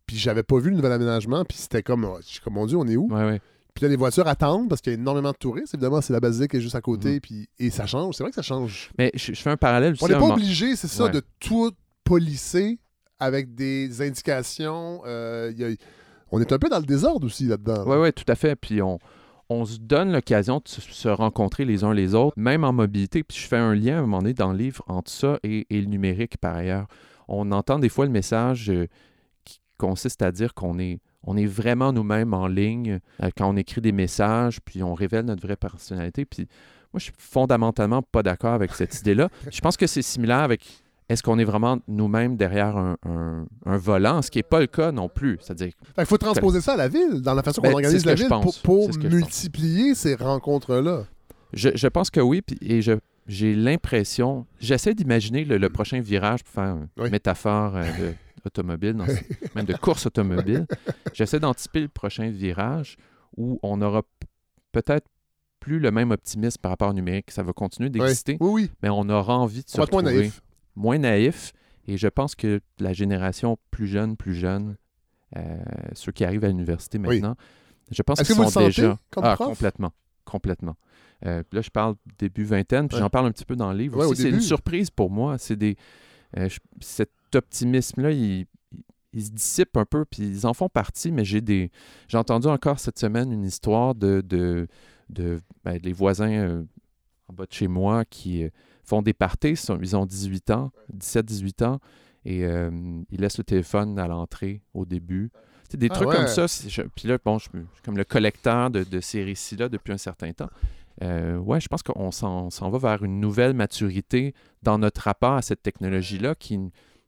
Puis j'avais pas vu le nouvel aménagement. Puis c'était comme, oh, je suis comme, mon Dieu, on est où? Ouais, ouais. Puis là, les voitures attendent parce qu'il y a énormément de touristes. Évidemment, c'est la basique qui est juste à côté. Mhm. Puis, et ça change. C'est vrai que ça change. Mais je, je fais un parallèle aussi. On n'est pas moment- obligé, c'est ça, de tout polisser avec des indications. Euh, y a- On est un peu dans le désordre aussi là-dedans. Oui, oui, tout à fait. Puis on, se donne l'occasion de se, rencontrer les uns les autres, même en mobilité. Puis je fais un lien à un moment donné dans le livre entre ça et, et le numérique par ailleurs. On entend des fois le message euh, qui consiste à dire qu'on est, on est vraiment nous-mêmes en ligne euh, quand on écrit des messages, puis on révèle notre vraie personnalité. Puis moi, je suis fondamentalement pas d'accord avec cette idée-là. Je pense que c'est similaire avec est-ce qu'on est vraiment nous-mêmes derrière un, un- un volant, ce qui n'est pas le cas non plus? C'est-à-dire Il faut transposer ça à la ville, dans la façon Ben, qu'on organise c'est ce la ville, pour, multiplier ces rencontres-là. Je, je pense que oui, et je, j'ai l'impression, j'essaie d'imaginer le, le prochain virage pour faire une Oui. métaphore euh, de- automobile, dans même de course automobile. J'essaie d'anticiper le prochain virage où on aura peut-être plus le même optimisme par rapport au numérique. Ça va continuer d'exister, Oui, oui. mais on aura envie de se On retrouver. Moins naïf. Et je pense que la génération plus jeune, plus jeune, euh, ceux qui arrivent à l'université Oui. maintenant, je pense qu'ils que vous sont le déjà... comme ah, prof? complètement. Complètement. Euh, là, je parle début vingtaine, puis Ouais. j'en parle un petit peu dans le livre Ouais. C'est une surprise pour moi. C'est des... euh, je- cet optimisme-là, il, se dissipe un peu, puis ils en font partie, mais j'ai des... J'ai entendu encore cette semaine une histoire de... de, de ben, les voisins euh, en bas de chez moi qui euh, font des parties. Ils ont 18 ans, 17-18 ans, et euh, ils laissent le téléphone à l'entrée au début. C'est des Ah trucs ouais. comme ça. je- puis là, bon, je, je suis comme le collecteur de, de ces récits-là depuis un certain temps. Euh, ouais, je pense qu'on s'en va vers une nouvelle maturité dans notre rapport à cette technologie-là qui,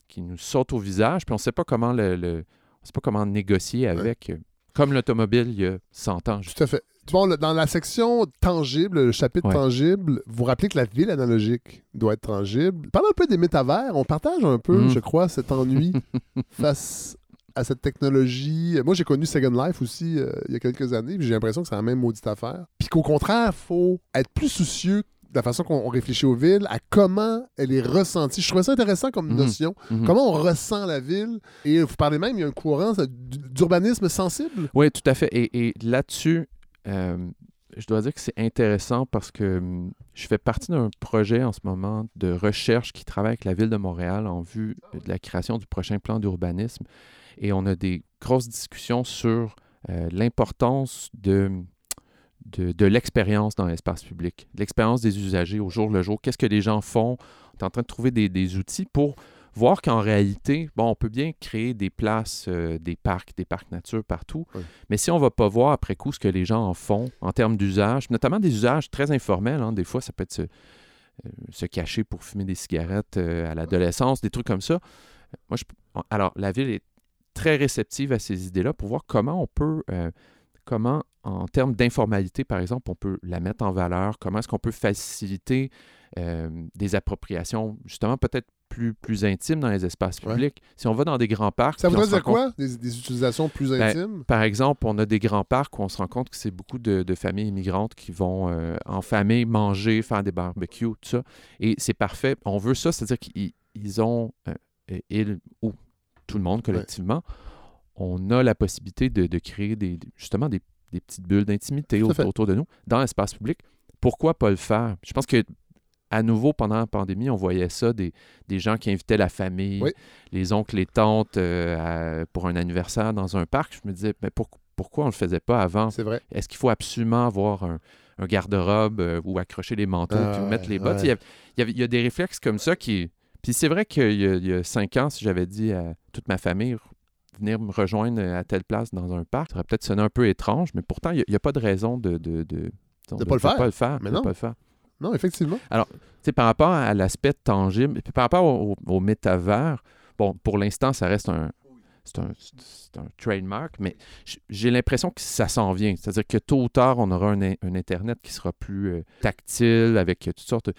qui nous saute au visage, puis on ne sait pas comment le, le- on sait pas comment négocier avec. euh, Comme l'automobile il y a 100 ans. Tout à fait. Bon, le- dans la section tangible, le chapitre Ouais. tangible, vous rappelez que la ville analogique doit être tangible. Parlons un peu des métavers. On partage un peu, Mm. je crois, cet ennui face à cette technologie. Moi, j'ai connu Second Life aussi euh, il y a quelques années, puis j'ai l'impression que c'est la même maudite affaire. Puis qu'au contraire, il faut être plus soucieux de la façon qu'on on réfléchit aux villes, à comment elle est ressentie. Je trouvais ça intéressant comme Mhm. notion. Mhm. Comment on ressent la ville. Et vous parlez même, il y a un courant d'urbanisme sensible. Oui, tout à fait. Et, et là-dessus, euh, je dois dire que c'est intéressant parce que hum, je fais partie d'un projet en ce moment de recherche qui travaille avec la ville de Montréal en vue de la création du prochain plan d'urbanisme. Et on a des grosses discussions sur euh, l'importance de, de, de l'expérience dans l'espace public, l'expérience des usagers au jour le jour. Qu'est-ce que les gens font? On est en train de trouver des, des outils pour voir qu'en réalité, bon, on peut bien créer des places, euh, des parcs, des parcs nature partout, Oui. mais si on ne va pas voir après coup ce que les gens en font en termes d'usage, notamment des usages très informels, hein, des fois ça peut être se, euh, se cacher pour fumer des cigarettes euh, à l'adolescence, des trucs comme ça. Moi, je, alors, la ville est très réceptive à ces idées-là pour voir comment on peut, comment en termes d'informalité, par exemple, on peut la mettre en valeur, comment est-ce qu'on peut faciliter euh, des appropriations, justement, peut-être plus, plus intimes dans les espaces Ouais. publics? Si on va dans des grands parcs... Ça voudrait dire compte- quoi? Des, des utilisations plus Ben, intimes? par exemple, on a des grands parcs où on se rend compte que c'est beaucoup de, de familles immigrantes qui vont euh, en famille manger, faire des barbecues, tout ça. Et c'est parfait. On veut ça, c'est-à-dire qu'ils ils ont, euh, euh, ils ou tout le monde collectivement, on a la possibilité de, de créer des, justement des, des petites bulles d'intimité autour, de nous dans l'espace public. Pourquoi pas le faire? Je pense que à nouveau, pendant la pandémie, on voyait ça, des, des gens qui invitaient la famille, Oui. les oncles, les tantes euh, à- pour un anniversaire dans un parc. Je me disais, mais pour- pourquoi on ne le faisait pas avant? C'est vrai. Est-ce qu'il faut absolument avoir un, un garde-robe euh, ou accrocher les manteaux Ah puis mettre ouais, les bottes? ouais. Il, y a, il y avait- il y a des réflexes comme ça qui... Puis c'est vrai qu'il y a cinq ans, si j'avais dit à toute ma famille, venir me rejoindre à telle place dans un parc, ça aurait peut-être sonné un peu étrange, mais pourtant, il n'y a, pas de raison de... de, de disons, pas le faire. pas le faire. Mais non. pas le faire. Non, effectivement. Tu sais, par rapport à l'aspect tangible, puis par rapport au, au métavers, bon, pour l'instant, ça reste un, c'est un, c'est un trademark, mais j'ai l'impression que ça s'en vient. C'est-à-dire que tôt ou tard, on aura un, un Internet qui sera plus euh, tactile, avec euh, toutes sortes de...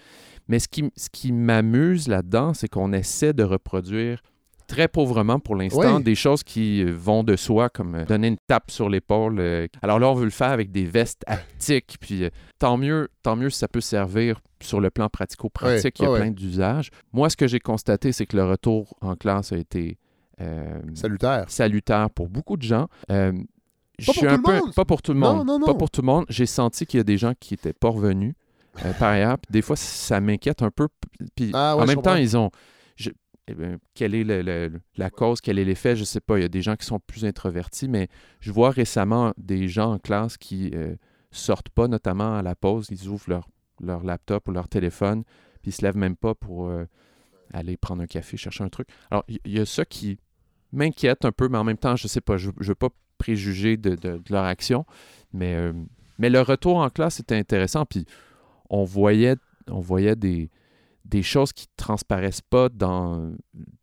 Mais ce qui, ce qui m'amuse là-dedans, c'est qu'on essaie de reproduire très pauvrement pour l'instant Oui. des choses qui vont de soi, comme euh, donner une tape sur l'épaule. euh. Alors là, on veut le faire avec des vestes haptiques, puis euh, tant mieux, tant mieux si ça peut servir sur le plan pratico-pratique. Il y a plein d'usages. Moi, ce que j'ai constaté, c'est que le retour en classe a été euh, Salutaire. salutaire pour beaucoup de gens. Euh, je Pas suis pour un tout le peu- monde. Pas pour tout le Non, monde. non, non. Pas pour tout le monde. J'ai senti qu'il y a des gens qui n'étaient pas revenus euh, par ailleurs. Des fois, ça m'inquiète un peu. Puis Ah ouais, en même temps, ils ont. Eh quelle est la cause, quel est l'effet, je ne sais pas. Il y a des gens qui sont plus introvertis, mais je vois récemment des gens en classe qui euh, sortent pas, notamment à la pause. Ils ouvrent leur, laptop ou leur téléphone, puis ils se lèvent même pas pour euh, aller prendre un café, chercher un truc. Alors, il y, a ça qui m'inquiète un peu, mais en même temps, je sais pas, je ne veux pas préjuger de, leur action, mais, euh, mais le retour en classe était intéressant, puis on voyait des, des choses qui transparaissent pas dans,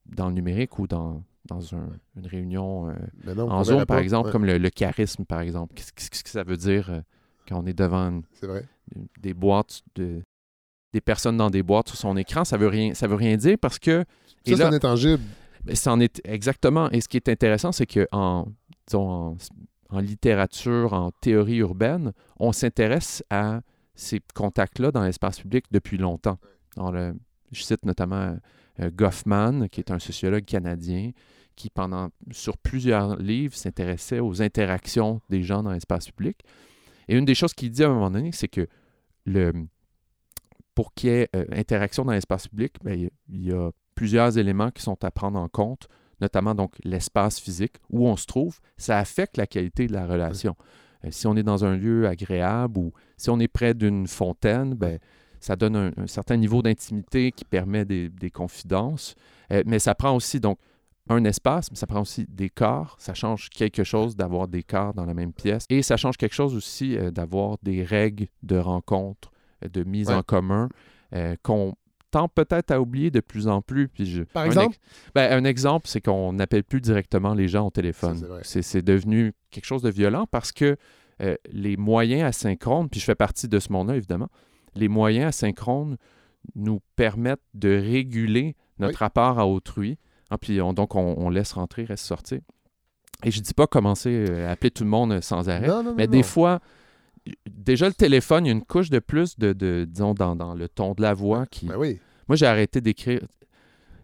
dans le numérique ou dans, dans un- une réunion euh, non, en Zoom, par exemple, Ouais, comme le, le charisme, par exemple. Qu'est-ce que ça veut dire euh, quand on est devant une- C'est vrai. des boîtes de des personnes dans des boîtes sur son écran, ça veut rien ça veut rien dire parce que Ça, c'est intangible. ben, c'en est exactement. Et ce qui est intéressant, c'est que en, disons, en, en littérature, en théorie urbaine, on s'intéresse à ces contacts-là dans l'espace public depuis longtemps. Alors, je cite notamment euh, Goffman, qui est un sociologue canadien, qui pendant sur plusieurs livres s'intéressait aux interactions des gens dans l'espace public. Et une des choses qu'il dit à un moment donné, c'est que le, pour qu'il y ait euh, interaction dans l'espace public, ben, il y a- il y a plusieurs éléments qui sont à prendre en compte, notamment donc l'espace physique où on se trouve, ça affecte la qualité de la relation. Euh, si on est dans un lieu agréable ou si on est près d'une fontaine, ben, ça donne un, un certain niveau d'intimité qui permet des, des confidences. Euh, mais ça prend aussi donc un espace, mais ça prend aussi des corps. Ça change quelque chose d'avoir des corps dans la même pièce. Et ça change quelque chose aussi euh, d'avoir des règles de rencontre, euh, de mise Ouais. en commun qu'on tend peut-être à oublier de plus en plus. Puis je- Par un exemple? ben, un exemple, c'est qu'on n'appelle plus directement les gens au téléphone. C'est devenu quelque chose de violent parce que euh, les moyens asynchrones, puis je fais partie de ce monde-là, évidemment, les moyens asynchrones nous permettent de réguler notre Oui. rapport à autrui. Puis on- donc, on, on laisse rentrer, reste sortir. Et je dis pas commencer euh, à appeler tout le monde euh, sans arrêt, Non, non, non, mais non. des fois, déjà le téléphone, il y a une couche de plus de, de disons, dans, dans le ton de la voix qui, Ben oui. moi, j'ai arrêté d'écrire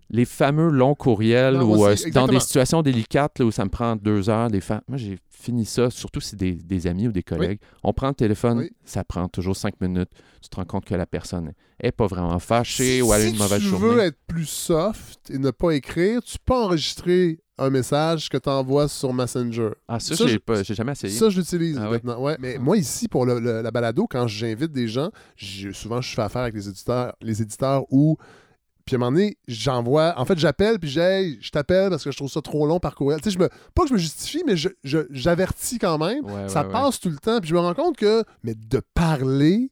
les fameux longs courriels Non, ou moi euh, dans des situations délicates là, où ça me prend deux heures. Les fa- Moi, j'ai fini ça, surtout si c'est des, des amis ou des collègues. On prend le téléphone, Oui. ça prend toujours cinq minutes. Tu te rends compte que la personne est pas vraiment fâchée ou elle a si une mauvaise tu journée. veux être plus soft et ne pas écrire, tu peux enregistrer un message que tu envoies sur Messenger. Ah, ça, ça, j'ai je- pas- j'ai jamais essayé. Ça, je l'utilise Ah maintenant. Ouais. Mais moi, ici, pour le- le- la balado, quand j'invite des gens, j'ai- souvent, je fais affaire avec les éditeurs, les éditeurs où, puis à un moment donné, j'envoie, en fait, j'appelle, puis j'ai, je t'appelle parce que je trouve ça trop long par courriel. Tu sais, je me, pas que je me justifie, mais je- je- j'avertis quand même. Ouais, ça ouais, ouais. passe tout le temps, puis je me rends compte que, mais de parler,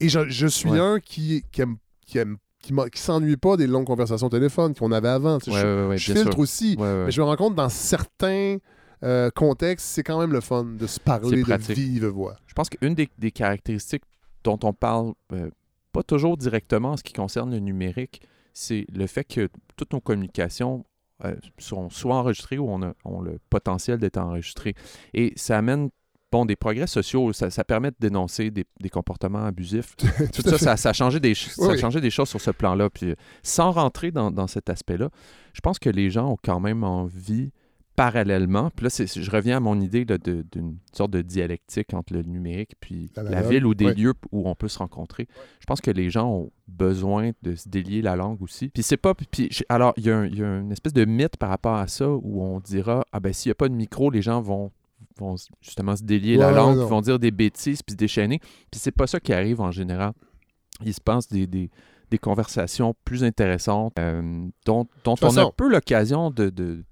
et je, je suis un qui, qui aime, qui aime qui, qui s'ennuient pas des longues conversations au téléphone qu'on avait avant. Tu sais, Ouais, je filtre sûr. aussi. Mais je me rends compte, dans certains euh, contextes, c'est quand même le fun de se parler de vive voix. Je pense qu'une des, des caractéristiques dont on parle euh, pas toujours directement en ce qui concerne le numérique, c'est le fait que toutes nos communications euh, sont soit enregistrées ou on a, ont le potentiel d'être enregistrées. Et ça amène bon, des progrès sociaux, ça, ça permet de dénoncer des, des comportements abusifs. Tout ça, ça, ça a changé des, ch- ça a Oui. changé des choses sur ce plan-là. Puis, euh, sans rentrer dans, dans cet aspect-là, je pense que les gens ont quand même envie, parallèlement, puis là, je reviens à mon idée d'une sorte de dialectique entre le numérique puis la ville ou des ouais. lieux où on peut se rencontrer. Je pense que les gens ont besoin de se délier la langue aussi. Puis c'est pas... Puis, alors, il y, y a une espèce de mythe par rapport à ça où on dira, ah ben s'il n'y a pas de micro, les gens vont vont justement se délier la Ouais, langue, puis vont dire des bêtises, puis se déchaîner. Puis c'est pas ça qui arrive en général. Il se passe des, des, des conversations plus intéressantes euh, dont, dont on a peu l'occasion de, de-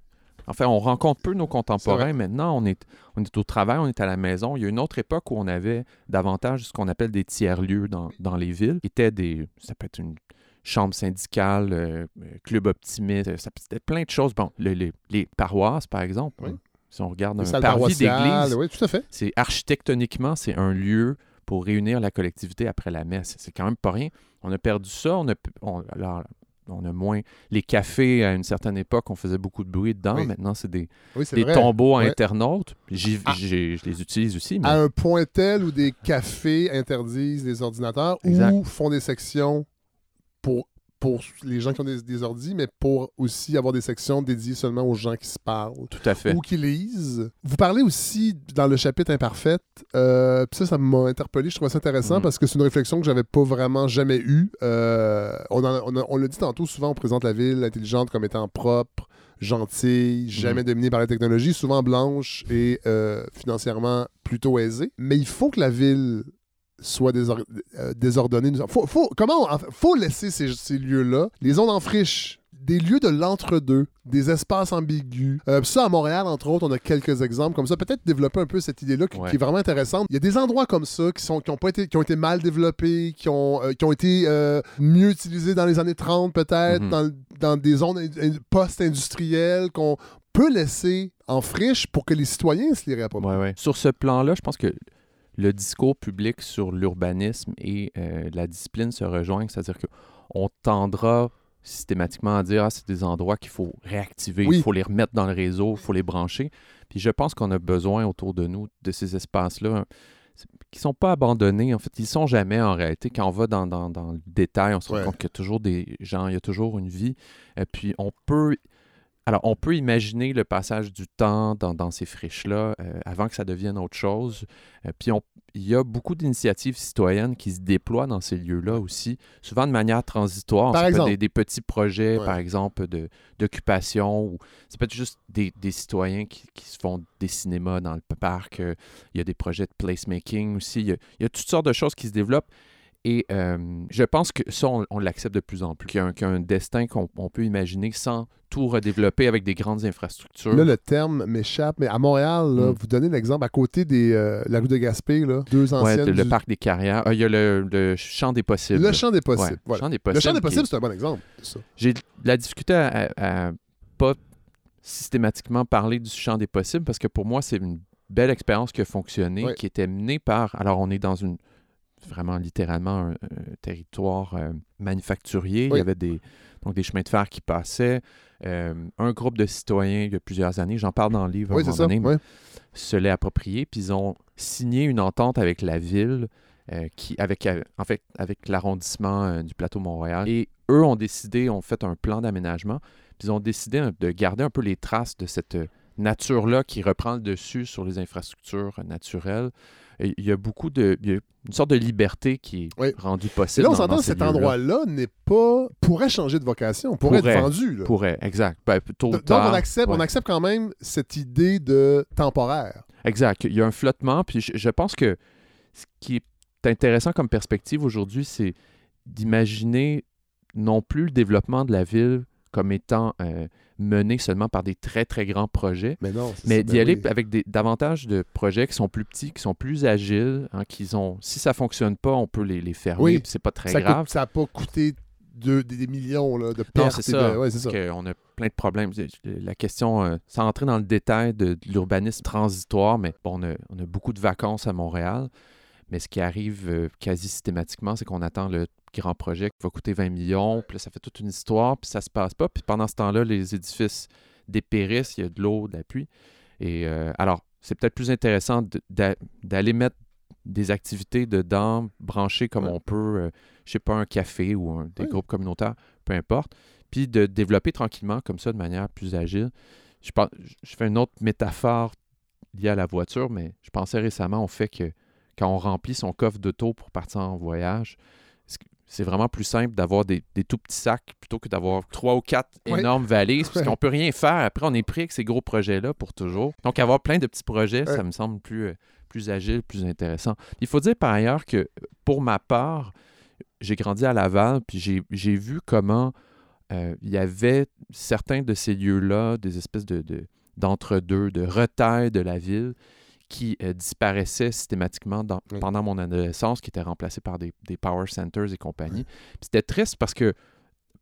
Enfin, on rencontre peu nos contemporains. Maintenant, on est, on est au travail, on est à la maison. Il y a une autre époque où on avait davantage ce qu'on appelle des tiers-lieux dans, dans les villes. Étaient des, ça peut être une chambre syndicale, euh, euh, club optimiste, ça peut être plein de choses. Bon, le- les, les paroisses, par exemple. Oui. hein, si on regarde Les un parvis d'église, Oui, tout à fait. c'est architectoniquement, c'est un lieu pour réunir la collectivité après la messe. C'est quand même pas rien. On a perdu ça. On a, on, alors, on a moins. Les cafés, à une certaine époque, on faisait beaucoup de bruit dedans. Oui. Maintenant, c'est des, Oui, des tombeaux Ouais. internautes. Ah. je les utilise aussi. Mais... À un point tel où des cafés interdisent les ordinateurs Exact. ou font des sections pour, pour les gens qui ont des, des ordis, mais pour aussi avoir des sections dédiées seulement aux gens qui se parlent. Tout à fait. ou qui lisent. Vous parlez aussi dans le chapitre Imparfaite, euh, puis ça, ça m'a interpellé, je trouvais ça intéressant Mhm. parce que c'est une réflexion que j'avais pas vraiment jamais eue. Euh, on en- on a- on l'a dit tantôt, souvent on présente la ville intelligente comme étant propre, gentille, jamais dominée par la technologie, souvent blanche et euh, financièrement plutôt aisée. Mais il faut que la ville soit désor- euh, désordonnée. Faut, faut, comment on- faut laisser ces, ces lieux-là, les zones en friche, des lieux de l'entre-deux, des espaces ambigus. Euh, ça, à Montréal, entre autres, on a quelques exemples comme ça. Peut-être développer un peu cette idée-là qui, Ouais. qui est vraiment intéressante. Il y a des endroits comme ça qui, sont, qui, ont, pas été, qui ont été mal développés, qui ont, euh, qui ont été euh, mieux utilisés dans les années 30, peut-être, Mhm. dans, dans des zones in- in- post-industrielles qu'on peut laisser en friche pour que les citoyens se les réapproprient. Ouais, ouais. Sur ce plan-là, je pense que le discours public sur l'urbanisme et euh, la discipline se rejoignent, c'est-à-dire qu'on tendra systématiquement à dire ah, c'est des endroits qu'il faut réactiver, il Oui. faut les remettre dans le réseau, il faut les brancher. Puis je pense qu'on a besoin autour de nous de ces espaces-là qui sont pas abandonnés. En fait, ils sont jamais en réalité. Quand on va dans, dans- dans le détail, on se rend Ouais. compte qu'il y a toujours des gens, il y a toujours une vie. Et puis on peut alors, on peut imaginer le passage du temps dans, dans ces friches-là euh, avant que ça devienne autre chose. Euh, puis, il y a beaucoup d'initiatives citoyennes qui se déploient dans ces lieux-là aussi, souvent de manière transitoire. Par Ça peut être exemple. des, des petits projets, Ouais. par exemple, d'occupation, ou ça peut être juste des, des citoyens qui, qui se font des cinémas dans le parc. Euh, il y a des projets de placemaking aussi. Il y a, il y a toutes sortes de choses qui se développent. Et euh, je pense que ça, on, on l'accepte de plus en plus. Qu'il y a un, qu'il y a un destin qu'on on peut imaginer sans tout redévelopper avec des grandes infrastructures. Là, le terme m'échappe, mais à Montréal, là, Mm. vous donnez l'exemple à côté de la rue de Gaspé, là, deux Ouais, anciennes. de- le du- parc des carrières. Ah, il y a le, le champ des possibles. Le champ des possibles. Ouais, voilà. champ des Le possibles champ des possibles, c'est un bon exemple. J'ai de la difficulté à, à- à pas systématiquement parler du champ des possibles parce que pour moi, c'est une belle expérience qui a fonctionné, Ouais. qui était menée par. Alors, on est dans une. Vraiment, littéralement, un, un territoire euh, manufacturier. Il y avait des, donc des chemins de fer qui passaient. Euh, un groupe de citoyens, il y a plusieurs années, j'en parle dans le livre à un moment ça. donné, se l'est approprié, puis ils ont signé une entente avec la ville, euh, qui, avec, en fait, avec l'arrondissement du plateau Montréal. Et eux ont décidé, ont fait un plan d'aménagement, puis ils ont décidé de garder un peu les traces de cette nature-là qui reprend le dessus sur les infrastructures naturelles. Et il y a beaucoup de... Il y a une sorte de liberté qui est Oui. rendue Et possible là, on s'entend cet endroit-là n'est pas. pourrait changer de vocation, pourrait, Pourrait. être vendu. là. Pourrait, exact. Ben, tôt Donc, tard, on accepte, on accepte quand même cette idée de temporaire. Exact. Il y a un flottement. Puis je, je pense que ce qui est intéressant comme perspective aujourd'hui, c'est d'imaginer non plus le développement de la ville comme étant euh, mené seulement par des très, très grands projets, Mais non. mais ça, d'y ben aller oui. avec des, davantage de projets qui sont plus petits, qui sont plus agiles, hein, ont... Si ça fonctionne pas, on peut les, les fermer, Oui. c'est pas très ça grave. n'a pas coûté de- des, millions là, de Non, pertes. c'est ça. de- ouais, c'est ça. Qu'on a plein de problèmes. La question, euh, sans entrer dans le détail de, de l'urbanisme transitoire, mais bon, on a, on a beaucoup de vacances à Montréal. Mais ce qui arrive euh, quasi systématiquement, c'est qu'on attend le grand projet qui va coûter 20 millions. Puis là, ça fait toute une histoire, puis ça se passe pas. Puis pendant ce temps-là, les édifices dépérissent, il y a de l'eau, de la pluie. Et euh, alors, c'est peut-être plus intéressant de- d'aller mettre des activités dedans, branchées comme Ouais. on peut, euh, je sais pas, un café ou un- des groupes communautaires, peu importe puis de développer tranquillement comme ça de manière plus agile. Je, pense, je fais une autre métaphore liée à la voiture, mais je pensais récemment au fait que quand on remplit son coffre d'auto pour partir en voyage, c'est- vraiment plus simple d'avoir des, des tout petits sacs plutôt que d'avoir trois ou quatre Ouais. énormes valises, parce Ouais. qu'on peut rien faire. Après, on est pris avec ces gros projets-là pour toujours. Donc, avoir plein de petits projets, Ouais. ça me semble plus, euh, plus agile, plus intéressant. Il faut dire par ailleurs que, pour ma part, j'ai grandi à Laval, puis j'ai vu comment euh, il y avait certains de ces lieux-là, des espèces de, de- d'entre-deux, de retail de la ville qui euh, disparaissaient systématiquement dans- Oui. pendant mon adolescence, qui étaient remplacés par des, des power centers et compagnie. C'était triste parce que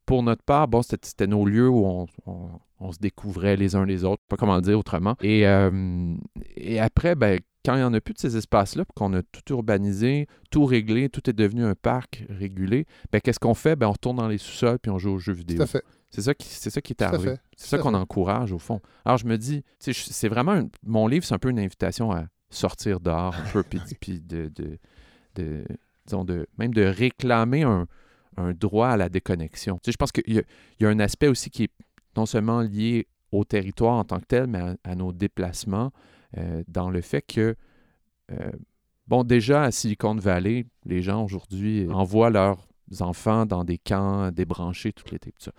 pour notre part, bon, c'était, nos lieux où on, on- on se découvrait les uns les autres, pas comment le dire autrement. Et, euh, et après, ben, quand il n'y en a plus de ces espaces-là, puis qu'on a tout urbanisé, tout réglé, tout est devenu un parc régulé, ben, qu'est-ce qu'on fait? Ben, on retourne dans les sous-sols puis on joue aux jeux Tout vidéo. à fait. C'est ça qui, c'est ça qui est arrivé. C'est ça qu'on encourage au fond. Alors je me dis, c'est vraiment une- mon livre, c'est un peu une invitation à sortir dehors un peu, puis, puis de, de, de- disons de, même de réclamer un, un droit à la déconnexion. Je pense qu'il y, y a un aspect aussi qui est non seulement lié au territoire en tant que tel, mais à, à nos déplacements, euh, dans le fait que, euh, bon, déjà à Silicon Valley, les gens aujourd'hui envoient leurs enfants dans des camps débranchés tout l'été. tout ça.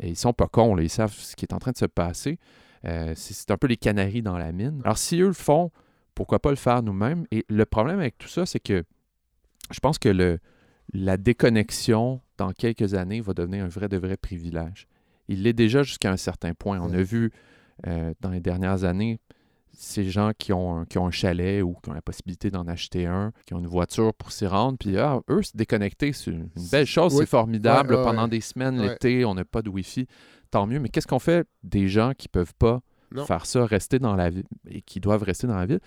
Et ils sont pas cons, là, ils savent ce qui est en train de se passer. Euh, c'est un peu les canaris dans la mine. Alors, si eux le font, pourquoi pas le faire nous-mêmes? Et le problème avec tout ça, c'est que je pense que le, la déconnexion, dans quelques années, va devenir un vrai de vrai privilège. Il l'est déjà jusqu'à un certain point. On a vu euh, dans les dernières années ces gens qui ont, un, qui ont un chalet ou qui ont la possibilité d'en acheter un, qui ont une voiture pour s'y rendre, puis ah, eux, se déconnecter, c'est une belle chose, Oui. c'est formidable. Ouais, là, ouais, pendant ouais. des semaines, l'été, on n'a pas de Wi-Fi, tant mieux. Mais qu'est-ce qu'on fait des gens qui peuvent pas Non. faire ça, rester dans la ville et qui doivent rester dans la ville?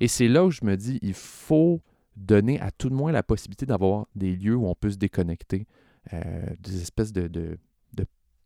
Et c'est là où je me dis, il faut donner à tout le moins la possibilité d'avoir des lieux où on peut se déconnecter, euh, des espèces de, de,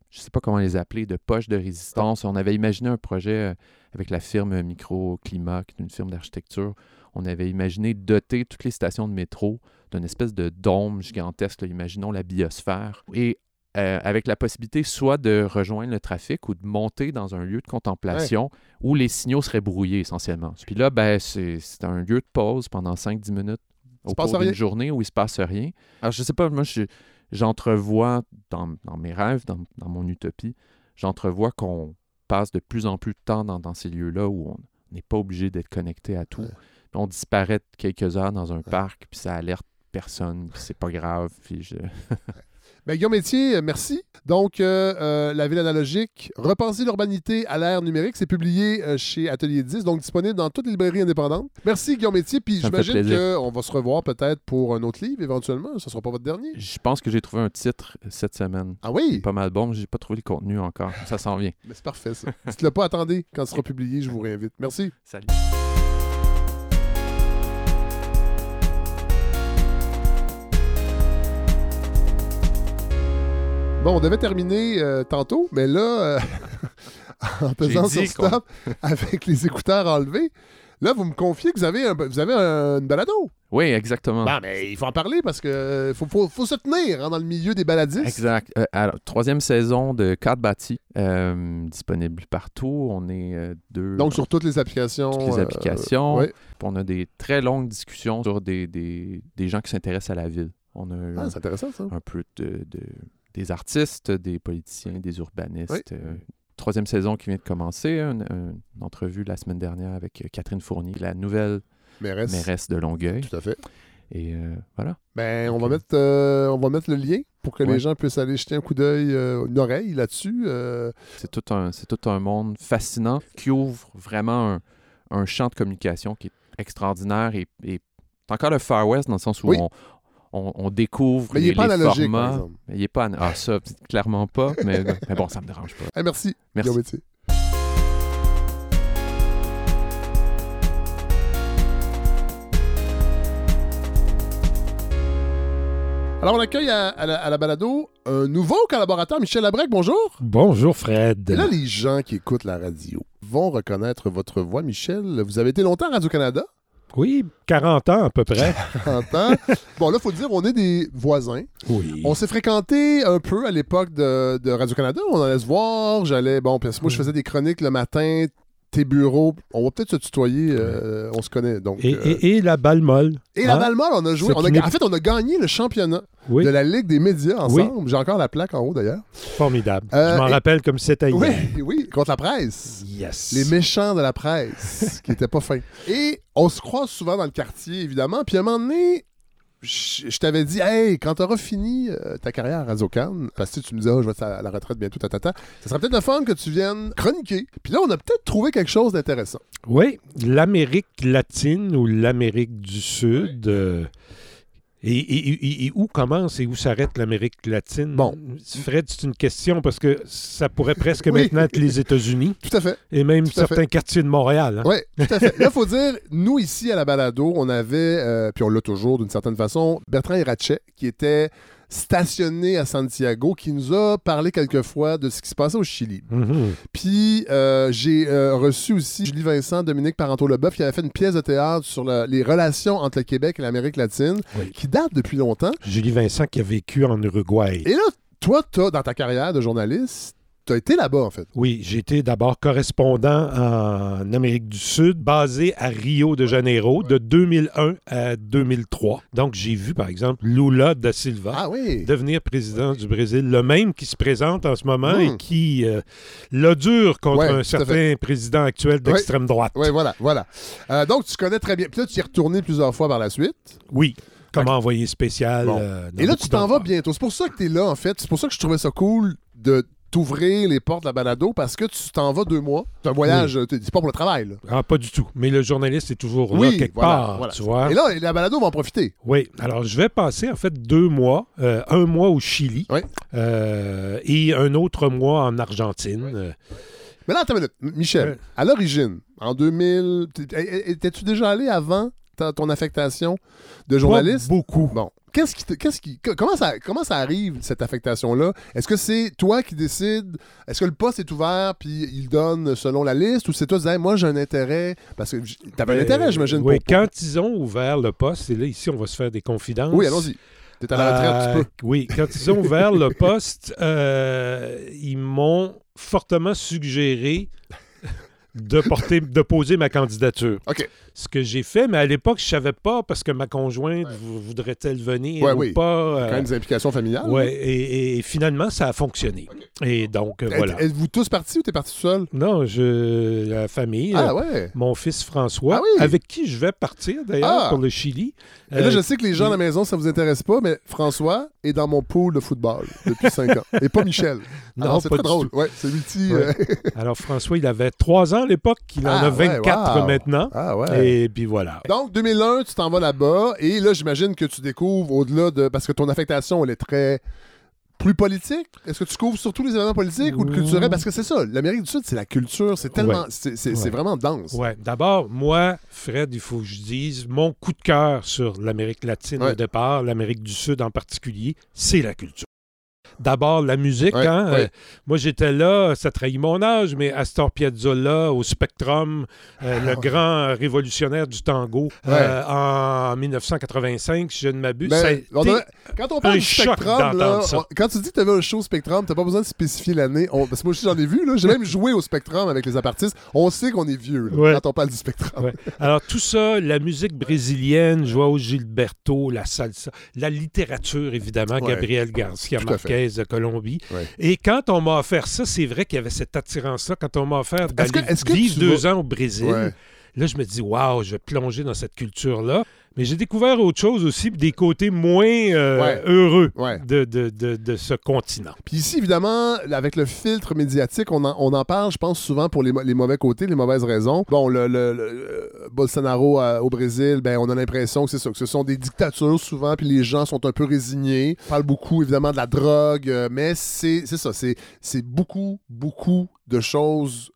je sais pas comment les appeler, de poches de résistance. On avait imaginé un projet euh, avec la firme Microclimat, qui est une firme d'architecture. On avait imaginé doter toutes les stations de métro d'une espèce de dôme gigantesque, là, imaginons la biosphère, et euh, avec la possibilité soit de rejoindre le trafic ou de monter dans un lieu de contemplation où les signaux seraient brouillés essentiellement. Puis là, ben, c'est un lieu de pause pendant 5-10 minutes au cours d'une journée où il se passe rien. Alors, je sais pas, moi, je- j'entrevois dans, dans mes rêves, dans, dans mon utopie, j'entrevois qu'on passe de plus en plus de temps dans, dans ces lieux-là où on n'est pas obligé d'être connecté à tout. Ouais. On disparaît quelques heures dans un parc, puis ça alerte personne, puis c'est pas grave. Puis je... Ben, Guillaume Métier, euh, merci. Donc, euh, euh, La ville analogique, Repenser l'urbanité à l'ère numérique, c'est publié euh, chez Atelier 10, donc disponible dans toutes les librairies indépendantes. Merci, Guillaume Métier. Puis j'imagine qu'on va se revoir peut-être pour un autre livre éventuellement. Ce ne sera pas votre dernier. je pense que j'ai trouvé un titre cette semaine. Ah oui? Pas mal bon, mais j'ai pas trouvé le contenu encore. Ça s'en vient. Mais c'est parfait, ça. Dites-le pas, attendez. Quand ce sera publié, je vous réinvite. Merci. Salut. Bon, on devait terminer euh, tantôt, mais là, euh, en pesant sur stop avec les écouteurs enlevés, là, vous me confiez que vous avez, un, vous avez un- une balado. Oui, exactement. Mais il faut en parler parce que faut, faut, faut se tenir hein, dans le milieu des baladistes. Exact. Euh, alors, troisième saison de Cadre Bâti, euh, disponible partout. On est euh, deux. Donc, sur toutes les applications. toutes les euh, applications. ouais. On a des très longues discussions sur des, des, des gens qui s'intéressent à la ville. On a Ah, un, c'est intéressant, ça. un peu de, de- des artistes, des politiciens, des urbanistes. Oui. euh, troisième saison qui vient de commencer. Une, une entrevue la semaine dernière avec euh, Catherine Fournier, la nouvelle Mairesse. mairesse de Longueuil. Tout à fait. Et euh, voilà. Ben, on, va mettre, euh, on va mettre le lien pour que les gens puissent aller jeter un coup d'œil, euh, une oreille là-dessus. C'est tout un, c'est tout un monde fascinant qui ouvre vraiment un, un champ de communication qui est extraordinaire et, et encore le Far West dans le sens où Oui. on, on, on découvre Mais il les, n'est pas les analogique, par formats. exemple. Il est pas Ah, ça, clairement pas, mais, mais bon, ça me dérange pas. Hey, merci. Merci. Guillaume. Alors, on accueille à, à la, à la balado un nouveau collaborateur, Michel Labrec. Bonjour. Bonjour Fred. Et là, les gens qui écoutent la radio vont reconnaître votre voix, Michel. Vous avez été longtemps à Radio-Canada. Oui, 40 ans à peu près. 30 ans. bon, là, il faut dire, on est des voisins. Oui. On s'est fréquenté un peu à l'époque de, de Radio-Canada. On allait se voir. J'allais, bon, parce que moi, je faisais des chroniques le matin. Tes bureaux, on va peut-être se tutoyer. euh, on se connaît. Donc, Et, euh, et- et la balle molle. et la hein? balle molle, on a joué. On a- en fait, on a gagné le championnat Oui, de la Ligue des médias ensemble. J'ai encore la plaque en haut d'ailleurs. formidable. Euh, Je m'en et- rappelle comme c'était Oui, hier. oui, contre la presse. Yes. Les méchants de la presse, qui étaient pas fins. Et on se croise souvent dans le quartier, évidemment. Puis à un moment donné, je, je t'avais dit, hey, quand t'auras fini euh, ta carrière à Radio-Can, parce que tu me disais, oh, je vais être à la retraite bientôt, tatata, ça serait peut-être le fun que tu viennes chroniquer. Puis là, on a peut-être trouvé quelque chose d'intéressant. Oui, l'Amérique latine ou l'Amérique du Sud. euh, et, et- et- et où commence et où s'arrête l'Amérique latine? Bon. Fred, c'est une question parce que ça pourrait presque Oui. maintenant être les États-Unis Tout à fait. et même certains quartiers de Montréal. hein. Oui, tout à fait. Là, il faut dire, nous, ici, à la balado, on avait, euh, puis on l'a toujours d'une certaine façon, Bertrand Hirachet, qui était stationné à Santiago, qui nous a parlé quelquefois de ce qui se passait au Chili. Mhm. Puis euh, j'ai euh, reçu aussi Julie Vincent, Dominique Parenteau-Leboeuf, qui avait fait une pièce de théâtre sur la- les relations entre le Québec et l'Amérique latine, Oui. qui date depuis longtemps. Julie Vincent qui a vécu en Uruguay. Et là, toi, t'as, dans ta carrière de journaliste, t'as été là-bas, en fait. Oui, j'étais d'abord correspondant en Amérique du Sud, basé à Rio de Janeiro de 2001 à 2003. Donc, j'ai vu, par exemple, Lula da Silva Ah oui! devenir président du Brésil, le même qui se présente en ce moment Hmm. et qui euh, l'a dur contre Ouais, un certain président actuel d'extrême droite. Oui, voilà, voilà. Euh, donc, tu connais très bien. Puis là, tu y es retourné plusieurs fois par la suite. Oui, comme envoyé spécial. Bon. euh, Et là, tu t'en vas bientôt. C'est pour ça que tu es là, en fait. C'est pour ça que je trouvais ça cool de t'ouvrir les portes de la balado parce que tu t'en vas deux mois. C'est un voyage, euh, c'est pas pour le travail. Là. Ah, pas du tout. Mais le journaliste est toujours là Oui, quelque voilà, part, voilà. tu vois. Et là, la balado va en profiter. Oui, alors je vais passer en fait deux mois, euh, un mois au Chili Oui. euh, et un autre mois en Argentine. Euh, Mais là, attends une minute. Michel, Ouais. à l'origine, en 2000, t'es- é- étais-tu déjà allé avant ta- ton affectation de journaliste? pas beaucoup. Bon. Qu'est-ce qui, qu'est-ce qui, co- comment ça, comment ça arrive cette affectation-là? Est-ce que c'est toi qui décides Est-ce que le poste est ouvert puis il donne selon la liste ou c'est toi qui dis Hey, moi j'ai un intérêt parce que t'avais un Euh, intérêt, j'imagine. Oui, pour- quand ils ont ouvert le poste, et là ici on va se faire des confidences. Oui, allons-y. T'es à la retraite, Euh, tu peux. Oui, quand ils ont ouvert le poste, euh, ils m'ont fortement suggéré de porter, de poser ma candidature. OK. Ce que j'ai fait, mais à l'époque, je savais pas parce que ma conjointe vou- voudrait-elle venir Ouais, ou oui. pas. euh, Quand même des implications familiales. ouais, et, et finalement, ça a fonctionné. Et donc, euh, Êtes- voilà. Êtes-vous tous partis ou t'es parti tout seul? Non, je, la famille, Ah euh, ouais. mon fils François, Ah oui? avec qui je vais partir d'ailleurs Ah! pour le Chili. Et là, Euh, je sais que les gens à la maison, ça vous intéresse pas, mais François est dans mon pool de football depuis 5 ans. Et pas Michel. non, c'est pas très drôle. Ouais, c'est multi. Euh, Alors, François, il avait 3 ans l'époque, il en Ah, a ouais, 24 wow. maintenant. Ah ouais. Et puis voilà. Donc, 2001, tu t'en vas là-bas. Et là, j'imagine que tu découvres au-delà de. Parce que ton affectation, elle est très. Plus politique? Est-ce que tu couvres surtout les événements politiques ou le culturel? Parce que c'est ça, l'Amérique du Sud, c'est la culture, c'est tellement. Ouais. C'est c'est- c'est Ouais. vraiment dense. Ouais, d'abord, moi, Fred, il faut que je dise, mon coup de cœur sur l'Amérique latine Ouais. au départ, l'Amérique du Sud en particulier, c'est la culture. D'abord, la musique. Ouais, hein, ouais. euh, moi, j'étais là, ça trahit mon âge, mais Astor Piazzolla au Spectrum, euh, le grand révolutionnaire du tango, euh, en 1985, si je ne m'abuse. Ben, quand on parle du Spectrum, là, on- quand tu dis que tu avais un show Spectrum, t'as pas besoin de spécifier l'année. Parce que moi aussi, j'en ai vu. là. J'ai même joué au Spectrum avec les apartistes. On sait qu'on est vieux là, quand on parle du Spectrum. Alors, tout ça, la musique brésilienne, Joao Gilberto, la salsa, la littérature, évidemment. Gabriel Garcia. Marquez de Colombie. Ouais. Et quand on m'a offert ça, c'est vrai qu'il y avait cette attirance-là. Quand on m'a offert d'aller vivre deux vas- ans au Brésil, Ouais. là, je me dis, waouh, je vais plonger dans cette culture-là. Mais j'ai découvert autre chose aussi, des côtés moins euh, Ouais. heureux Ouais. de, de- de- de ce continent. Puis ici, évidemment, avec le filtre médiatique, on en, on en parle, je pense, souvent pour les, les mauvais côtés, les mauvaises raisons. Bon, le, le- le- euh, Bolsonaro euh, au Brésil, ben, on a l'impression que c'est ça, que ce sont des dictatures souvent, puis les gens sont un peu résignés. On parle beaucoup, évidemment, de la drogue, mais c'est ça, c'est beaucoup, beaucoup de choses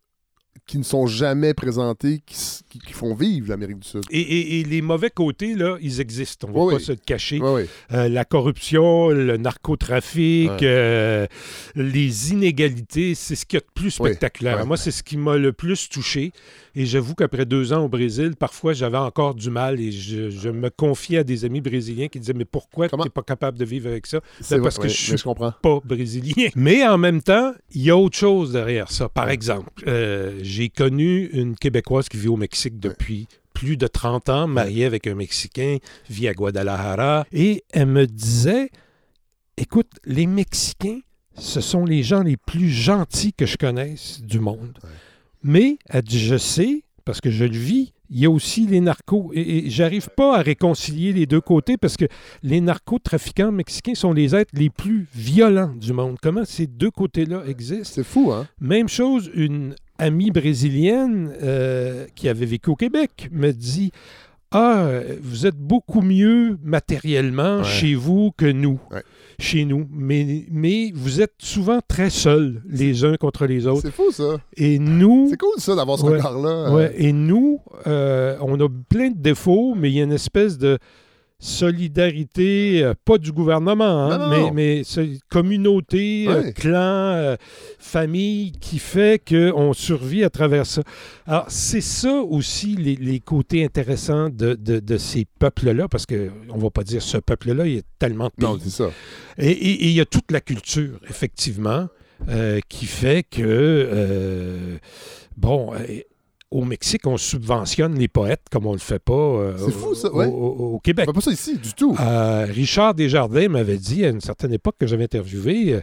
qui ne sont jamais présentées, qui, qui- qui font vivre l'Amérique du Sud. Et, et- et les mauvais côtés, là, ils existent. On ne va Oui, pas oui. se le cacher. Oui. Euh, la corruption, le narcotrafic, euh, les inégalités, c'est ce qu'il y a de plus spectaculaire. Moi, c'est ce qui m'a le plus touché. Et j'avoue qu'après deux ans au Brésil, parfois, j'avais encore du mal et je, je me confiais à des amis brésiliens qui disaient Mais pourquoi tu n'es pas capable de vivre avec ça C'est parce que je suis je comprends. pas brésilien. Mais en même temps, il y a autre chose derrière ça. Par exemple, euh, j'ai connu une Québécoise qui vit au Mexique depuis plus de 30 ans, mariée avec un Mexicain, vit à Guadalajara, et elle me disait, écoute, les Mexicains, ce sont les gens les plus gentils que je connaisse du monde. Ouais. Mais, elle dit, je sais, parce que je le vis, il y a aussi les narcos. Et, et j'arrive pas à réconcilier les deux côtés parce que les narcotrafiquants mexicains sont les êtres les plus violents du monde. Comment ces deux côtés-là existent? C'est fou, hein? Même chose, une amie brésilienne euh, qui avait vécu au Québec me dit Ah, vous êtes beaucoup mieux matériellement Ouais. chez vous que nous, Ouais. chez nous, mais, mais vous êtes souvent très seuls les uns contre les autres. C'est fou, ça. Et nous, C'est cool, ça, d'avoir ce Ouais. regard-là. euh, et nous, euh, on a plein de défauts, mais il y a une espèce de solidarité, euh, pas du gouvernement, hein, Non, non, mais, non. mais c'est communauté, euh, clan, euh, famille, qui fait qu'on survit à travers ça. Alors, c'est ça aussi les, les côtés intéressants de, de- de ces peuples-là, parce qu'on ne va pas dire ce peuple-là, il y a tellement de pays. Non, c'est ça. Et- Et et il y a toute la culture, effectivement, qui fait que, bon, au Mexique, on subventionne les poètes comme on le fait pas euh, C'est fou, ça, au, ouais. au- au On Québec. fait pas ça ici, du tout. Euh, Richard Desjardins m'avait dit à une certaine époque que j'avais interviewé. euh,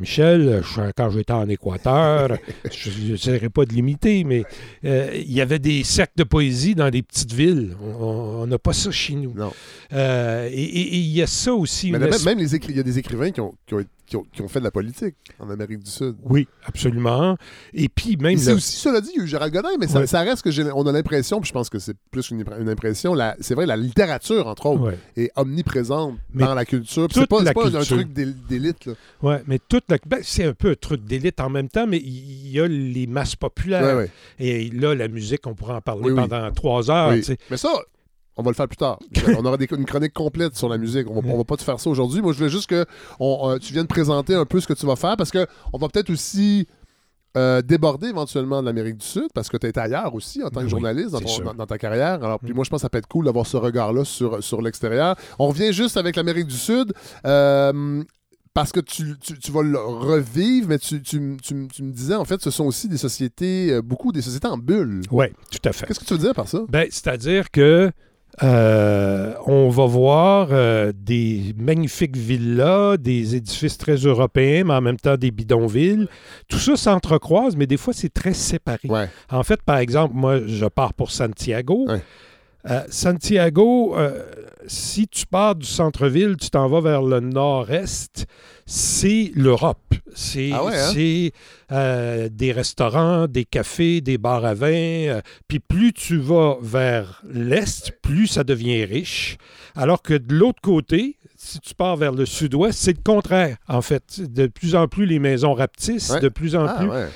Michel, je- quand j'étais en Équateur, je n'essaierai pas de l'imiter, mais euh, il y avait des cercles de poésie dans les petites villes. On- On n'a pas ça chez nous. Non. Euh, et- il y a ça aussi. Mais même, les il y a des écrivains qui ont, qui, ont, qui ont- qui ont fait de la politique en Amérique du Sud. Oui, absolument. Et puis même... C'est aussi, cela dit, il y a eu Gérald Godin, mais ça, Ouais. ça reste que j'ai, on a l'impression, puis je pense que c'est plus une, une impression, la- c'est vrai, la littérature, entre autres, Ouais. est omniprésente Mais dans la culture. C'est pas, la un truc d'é- d'élite. Ouais, mais toute la... ben, c'est un peu un truc d'élite en même temps, mais il y a les masses populaires. Ouais. Et là, la musique, on pourrait en parler Oui, oui. pendant trois heures. Oui. Mais ça, on va le faire plus tard. on aura des- une chronique complète sur la musique. On va, on va pas te faire ça aujourd'hui. Moi, je voulais juste que on, euh, tu viennes présenter un peu ce que tu vas faire parce que on va peut-être aussi euh, déborder éventuellement de l'Amérique du Sud parce que tu été ailleurs aussi en tant que Oui, journaliste dans, c'est ton- sûr. dans- dans ta carrière. Alors, puis Mm. moi, je pense que ça peut être cool d'avoir ce regard-là sur, sur l'extérieur. On revient juste avec l'Amérique du Sud. euh, parce que tu, tu- tu vas le revivre, mais tu, me disais, en fait, ce sont aussi des sociétés, beaucoup des sociétés en bulle. Oui, tout à fait. Qu'est-ce que tu veux dire par ça? Ben, C'est-à-dire que euh, on va voir euh, des magnifiques villas, des édifices très européens, mais en même temps des bidonvilles. Tout ça s'entrecroise, mais des fois, c'est très séparé. Ouais. En fait, par exemple, moi, je pars pour Santiago. Ouais. Euh, Santiago, euh, si tu pars du centre-ville, tu t'en vas vers le nord-est, c'est l'Europe. C'est Ah ouais, hein? euh, des restaurants, des cafés, des bars à vin. Puis plus tu vas vers l'est, plus ça devient riche. Alors que de l'autre côté, si tu pars vers le sud-ouest, c'est le contraire, en fait. De plus en plus, les maisons rapetissent, Ouais. de plus en Ah, plus. ouais.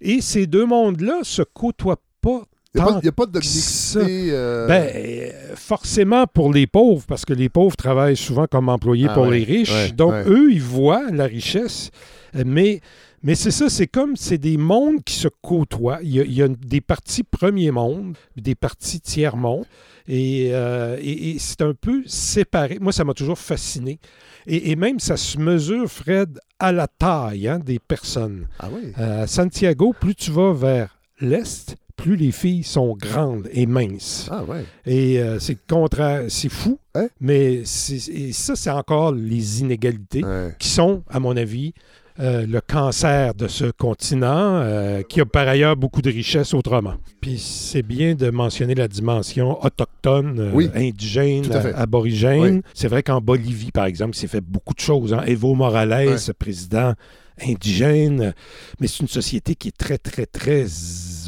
Et ces deux mondes-là se côtoient pas Il n'y a, pas- a de mixité. euh, ben, euh, forcément pour les pauvres, parce que les pauvres travaillent souvent comme employés Ah pour ouais, les riches. ouais, Donc, ouais. eux, ils voient la richesse, mais, mais c'est ça, c'est comme, c'est des mondes qui se côtoient. Il y a, il y a des parties premier monde, des parties tiers monde, et, euh, et- et c'est un peu séparé. Moi, ça m'a toujours fasciné. Et, et même, ça se mesure, Fred, à la taille hein, des personnes. Ah oui. Santiago, plus tu vas vers l'est, plus les filles sont grandes et minces. Ah ouais. Et euh, c'est contraire. C'est fou, Hein? mais et ça, c'est encore les inégalités Ouais. qui sont, à mon avis, euh, le cancer de ce continent, euh, qui a par ailleurs beaucoup de richesses autrement. Puis c'est bien de mentionner la dimension autochtone, euh, Oui, indigène, aborigène. Oui. C'est vrai qu'en Bolivie, par exemple, il s'est fait beaucoup de choses. hein. Evo Morales, président indigène, mais c'est une société qui est très, très, très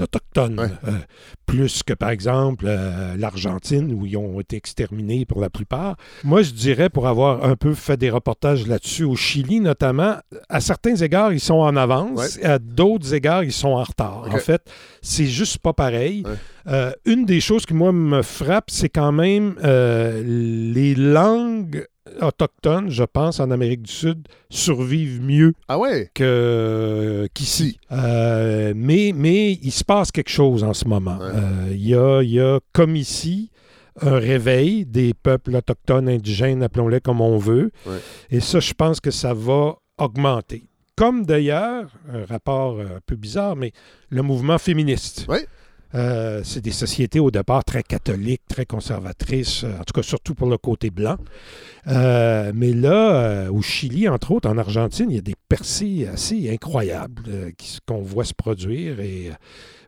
autochtone. Ouais. Euh, plus que, par exemple, euh, l'Argentine, où ils ont été exterminés pour la plupart. Moi, je dirais, pour avoir un peu fait des reportages là-dessus, au Chili notamment, à certains égards, ils sont en avance, et à d'autres égards, ils sont en retard. En fait, c'est juste pas pareil. Ouais. Euh, une des choses qui, moi, me frappe, c'est quand même les langues autochtones, je pense, en Amérique du Sud, survivent mieux Ah ouais? que- qu'ici. Euh, mais, mais il se passe quelque chose en ce moment. Ouais. Euh, Il y, a, il y a, comme ici, un réveil des peuples autochtones, indigènes, appelons-les comme on veut. Ouais. Et ça, je pense que ça va augmenter. Comme d'ailleurs, un rapport euh, un peu bizarre, mais le mouvement féministe. Oui. Euh, c'est des sociétés au départ très catholiques, très conservatrices, euh, en tout cas surtout pour le côté blanc. Euh, mais là, au Chili, entre autres, en Argentine, il y a des percées assez incroyables qu'on voit se produire. Et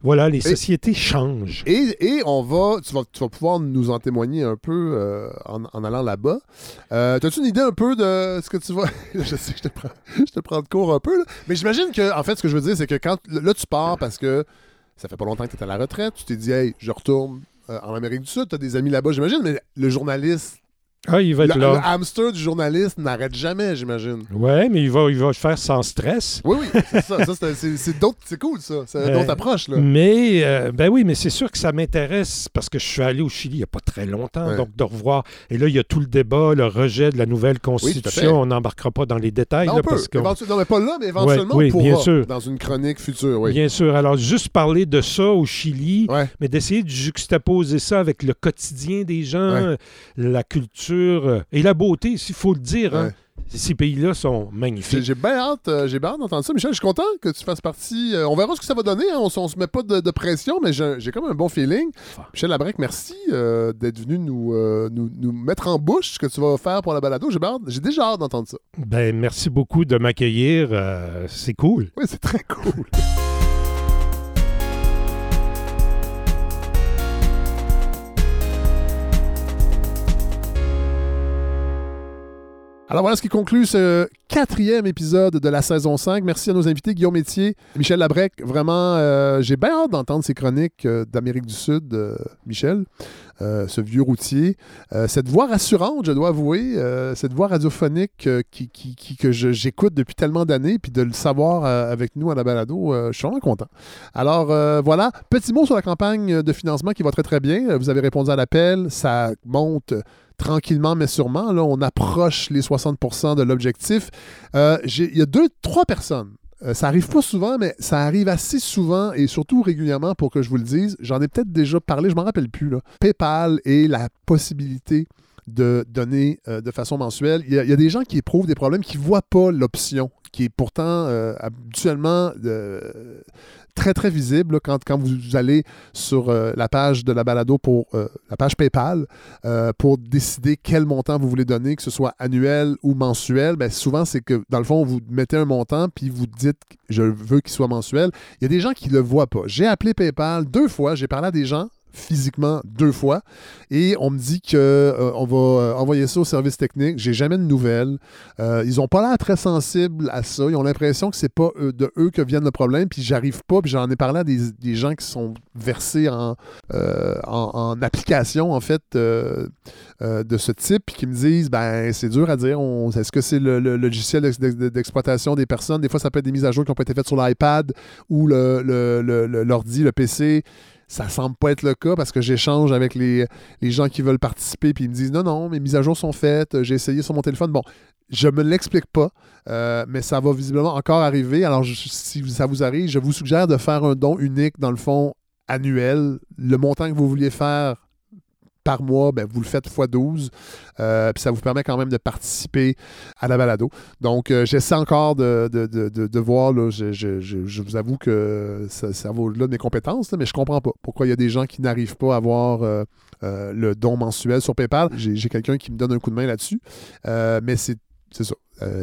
voilà, les sociétés changent. Et, et on va tu, vas, tu vas pouvoir nous en témoigner un peu en, en allant là-bas. Euh, As-tu une idée un peu de ce que tu vas. je sais que je te prends, je te prends de cours un peu, là. mais j'imagine que, en fait, ce que je veux dire, c'est que quand. Là, tu pars parce que ça fait pas longtemps que tu à la retraite, tu t'es dit, hey, je retourne euh, en Amérique du Sud, tu des amis là-bas, j'imagine, mais le journaliste, Ah, il va être le là. hamster du journaliste n'arrête jamais, j'imagine. Ouais, mais il va, il va le faire sans stress. Oui, oui, c'est ça. ça c'est- d'autres- c'est cool, ça. C'est Euh, d'autres approches, là. Mais, euh, ben oui, mais c'est sûr que ça m'intéresse parce que je suis allé au Chili il n'y a pas très longtemps, Ouais. donc de revoir. Et là, il y a tout le débat, le rejet de la nouvelle constitution. On n'embarquera pas dans les détails. Non, là, on peut. parce Éventu- Non, mais pas là, mais éventuellement, Ouais, oui, on pourra. bien sûr. Dans une chronique future, oui. Bien sûr. Alors, juste parler de ça au Chili, Ouais. mais d'essayer de juxtaposer ça avec le quotidien des gens, la culture euh, et la beauté, s'il faut le dire. hein. Ces pays-là sont magnifiques. j'ai bien hâte, euh, j'ai bien hâte d'entendre ça. Michel, je suis content que tu fasses partie. euh, on verra ce que ça va donner. hein. On, on se met pas de, de pression, mais j'ai comme un bon feeling. Michel Labrec, merci euh, d'être venu nous, nous, nous mettre en bouche ce que tu vas faire pour la balado. J'ai déjà hâte d'entendre ça. Ben, merci beaucoup de m'accueillir. c'est cool. Oui, c'est très cool. Alors voilà ce qui conclut ce quatrième épisode de la saison 5. Merci à nos invités, Guillaume Métier, Michel Labrec. Vraiment, euh, j'ai bien hâte d'entendre ces chroniques euh, d'Amérique du Sud, euh, Michel, ce vieux routier. Cette voix rassurante, je dois avouer, cette voix radiophonique que j'écoute depuis tellement d'années, puis de le savoir avec nous à la balado, je suis vraiment content. Alors voilà, petit mot sur la campagne de financement qui va très très bien. Vous avez répondu à l'appel, ça monte tranquillement mais sûrement. Là, on approche les 60% de l'objectif. Euh, Il y a deux, trois personnes. Euh, ça arrive pas souvent, mais ça arrive assez souvent et surtout régulièrement pour que je vous le dise. J'en ai peut-être déjà parlé, je m'en rappelle plus. PayPal et la possibilité de donner euh, de façon mensuelle. Il y, a, il y a des gens qui éprouvent des problèmes, qui ne voient pas l'option, qui est pourtant euh, habituellement euh, très, très visible quand, quand vous allez sur euh, la page de la balado pour la page PayPal pour décider quel montant vous voulez donner, que ce soit annuel ou mensuel. Ben, souvent, c'est que dans le fond, vous mettez un montant puis vous dites je veux qu'il soit mensuel. Il y a des gens qui ne le voient pas. J'ai appelé PayPal deux fois, j'ai parlé à des gens physiquement deux fois et on me dit que euh, va euh, envoyer ça au service technique. J'ai jamais de nouvelles. Euh, ils ont pas l'air très sensibles à ça. Ils ont l'impression que c'est pas de eux que vient le problème. Puis j'arrive pas. Puis j'en ai parlé à des, gens qui sont versés en, application en fait de ce type, puis qui me disent ben c'est dur à dire. Est-ce que c'est le, logiciel d'ex- d'ex- d'exploitation des personnes? Des fois, ça peut être des mises à jour qui ont pas été faites sur l'iPad ou l'ordi, le PC. Ça semble pas être le cas parce que j'échange avec les, gens qui veulent participer puis ils me disent non, non, mes mises à jour sont faites, j'ai essayé sur mon téléphone. Bon, je me l'explique pas, euh, mais ça va visiblement encore arriver. Alors, si ça vous arrive, je vous suggère de faire un don unique, dans le fond, annuel. Le montant que vous vouliez faire par mois, ben, vous le faites x 12. euh, puis ça vous permet quand même de participer à la balado. Donc, euh, j'essaie encore de, de, de, voir. Là, je, je- je- vous avoue que ça, ça va au-delà de mes compétences, là, mais je comprends pas pourquoi il y a des gens qui n'arrivent pas à avoir euh, le don mensuel sur PayPal. J'ai quelqu'un qui me donne un coup de main là-dessus. Mais c'est ça.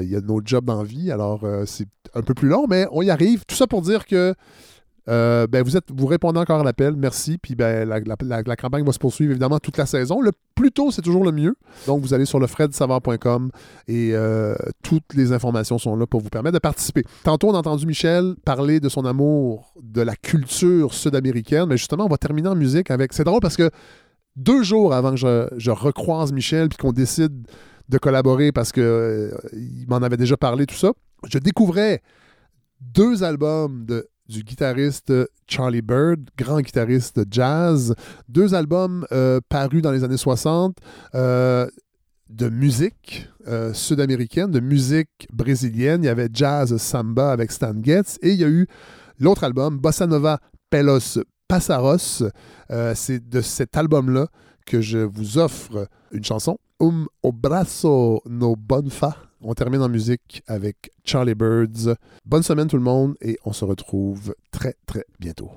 Il y a nos jobs dans vie, alors c'est un peu plus long, mais on y arrive. Tout ça pour dire que euh, ben, vous, êtes, vous répondez encore à l'appel, merci. Puis ben, la, la- campagne va se poursuivre évidemment toute la saison. Le plus tôt, c'est toujours le mieux. Donc, vous allez sur le fredsavard.com et euh, toutes les informations sont là pour vous permettre de participer. Tantôt, on a entendu Michel parler de son amour de la culture sud-américaine, mais justement, on va terminer en musique avec. C'est drôle parce que deux jours avant que je, je recroise Michel puis qu'on décide de collaborer parce que euh, il m'en avait déjà parlé, tout ça, je découvrais deux albums de, du guitariste Charlie Bird, grand guitariste jazz, deux albums euh, parus dans les années 60 euh, de musique euh, sud-américaine, de musique brésilienne. Il y avait Jazz Samba avec Stan Getz et il y a eu l'autre album, Bossa Nova Pelos Passaros. C'est de cet album-là que je vous offre une chanson, Um Obrazo No Bonfa. On termine en musique avec Charlie Birds. Bonne semaine tout le monde et on se retrouve très très bientôt.